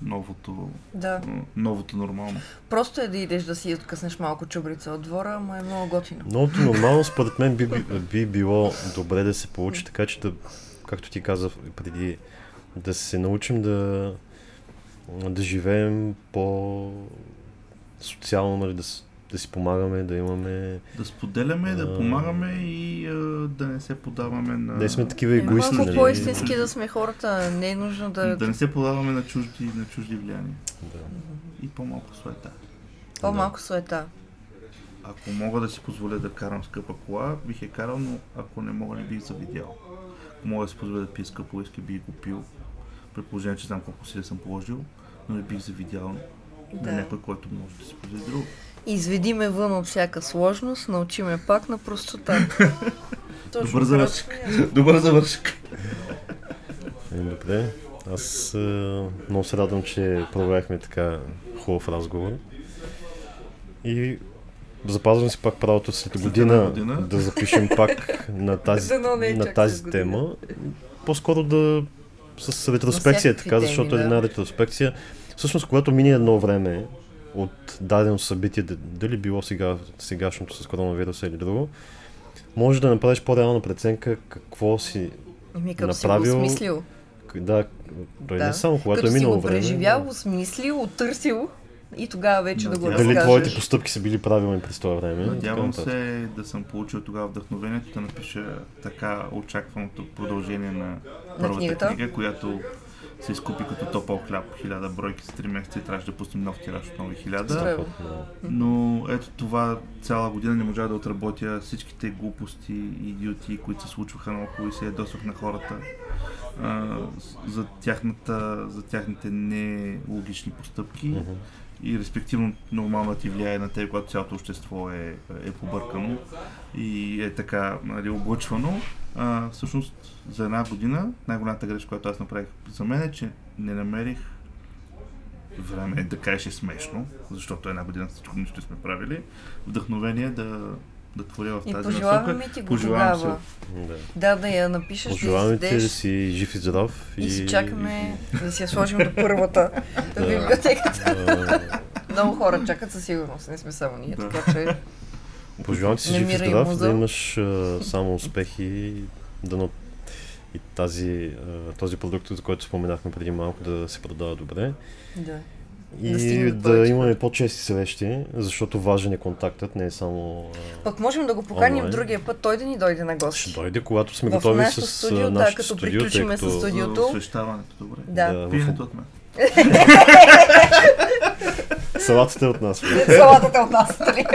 новото, Да. новото нормално. Просто е да идеш да си откъснеш малко чубрица от двора, ама е много готино. Многото нормално, според мен, би, би, би било добре да се получи така, че да, както ти каза преди, да се научим да, да живеем по социално, нали, да, с- да си помагаме, да имаме... Да споделяме, да помагаме и а, да не се подаваме на... Да сме такива егоисти. Малко нали? по-истински да сме хората, не е нужно да... Да не се подаваме на чужди, на чужди влияния. Да. И по-малко суета. По-малко суета. Ако мога да си позволя да карам скъпа кола, бих я карал, но ако не мога, не бих завидял. Ако мога да си позволя да пия скъпо уиски, бих го пил. При положение, че знам колко си съм положил, но не бих завидял Да. на някой, който може да си позволи друго. Изведи ме вън от всяка сложност, научи ме пак на простота. Точно Добър завършик. Добър завършик. Е, Добре. Аз е, много се радвам, че проведахме така хубав разговор. И запазвам си пак правото след година, година. да запишем пак на тази, е на тази тема. По-скоро да с ретроспекция, така, защото теми, е да. една ретроспекция. Всъщност, когато мине едно време от дадено събитие, дали било сега, сегашното с коронавируса или друго, може да направиш по-реална преценка какво си Еми, като си Направил- го осмислил. К- Да, той Да. не само когато като е минало си го време. преживял, осмислил, отърсил и тогава вече да го Надявам Дали твоите постъпки са били правилни през това време? Надявам се да съм получил тогава вдъхновението да напиша така очакваното продължение на първата книгата? книга, която се изкупи като топъл хляб, хиляда бройки за 3 месеца и трябваше да пуснем нов тираж от нови хиляда. Но ето това цяла година не можа да отработя всичките глупости и идиоти, които се случваха наоколо и се ядосвах на хората а, с- за, тяхната, за тяхните нелогични постъпки и респективно нормално ти влияе на те, когато цялото общество е, е побъркано и е така нали, облъчвано. А, всъщност за една година най-голямата грешка, която аз направих за мен е, че не намерих време да кажеш е смешно, защото една година всичко нищо сме правили, вдъхновение да, да творя в И тази пожелаваме насока. ти го Пожелавам тогава. Да. Да, да я напишеш, Пожелаваме да ти да си жив и здрав. и си чакаме да си я сложим до първата Да. библиотеката. Много хора чакат със сигурност, не сме само ние, Да. така че Пожелавам ти си жив и здрав, да имаш а, само успехи и да и тази, този продукт, за който споменахме преди малко, да се продава добре. да. И Да да, повече имаме по-чести срещи, защото важен е контактът, не е само... Пък можем да го поканим Онлайн. другия път, той да ни дойде на Ще гости. дойде, когато сме В готови с студио, да, като студио, приключиме тъй с като... За Студиото. освещаването, добре. Да. Да, в- Пиенето от мен. Салатата е от нас. Салатата от нас, нали?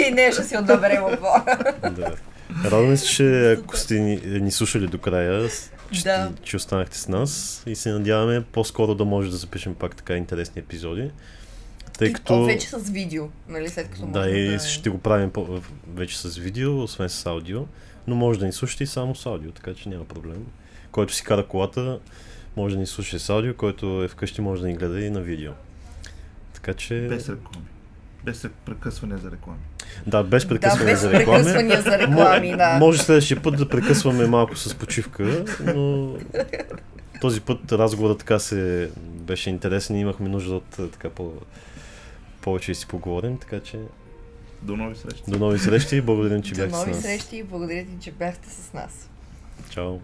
И не, ще си отдоберем от двора. да. Радваме се, че ако сте ни, ни слушали до края, че, Да. че останахте с нас и се надяваме по-скоро да може да запишем пак така интересни епизоди. Тъй И като... то вече с видео, нали, след като Да, можем и да... ще го правим по- вече с видео, освен с аудио, но може да ни слушате и само с аудио, така че няма проблем. Който си кара колата, може да ни слуша с аудио, който е вкъщи, може да ни гледа и на видео. Така че... Без реклами. Без прекъсване за реклами. Да, без Да, прекъсване без за реклами. прекъсвания за реклами, да. Може следващия път да прекъсваме малко с почивка, но този път разговорът така се беше интересен и имахме нужда от а, така по, повече да си поговорим, така че До нови срещи. до нови срещи и благодарим, че До бяхте с нови нас. срещи и благодаря ти, че бяхте с нас. Чао!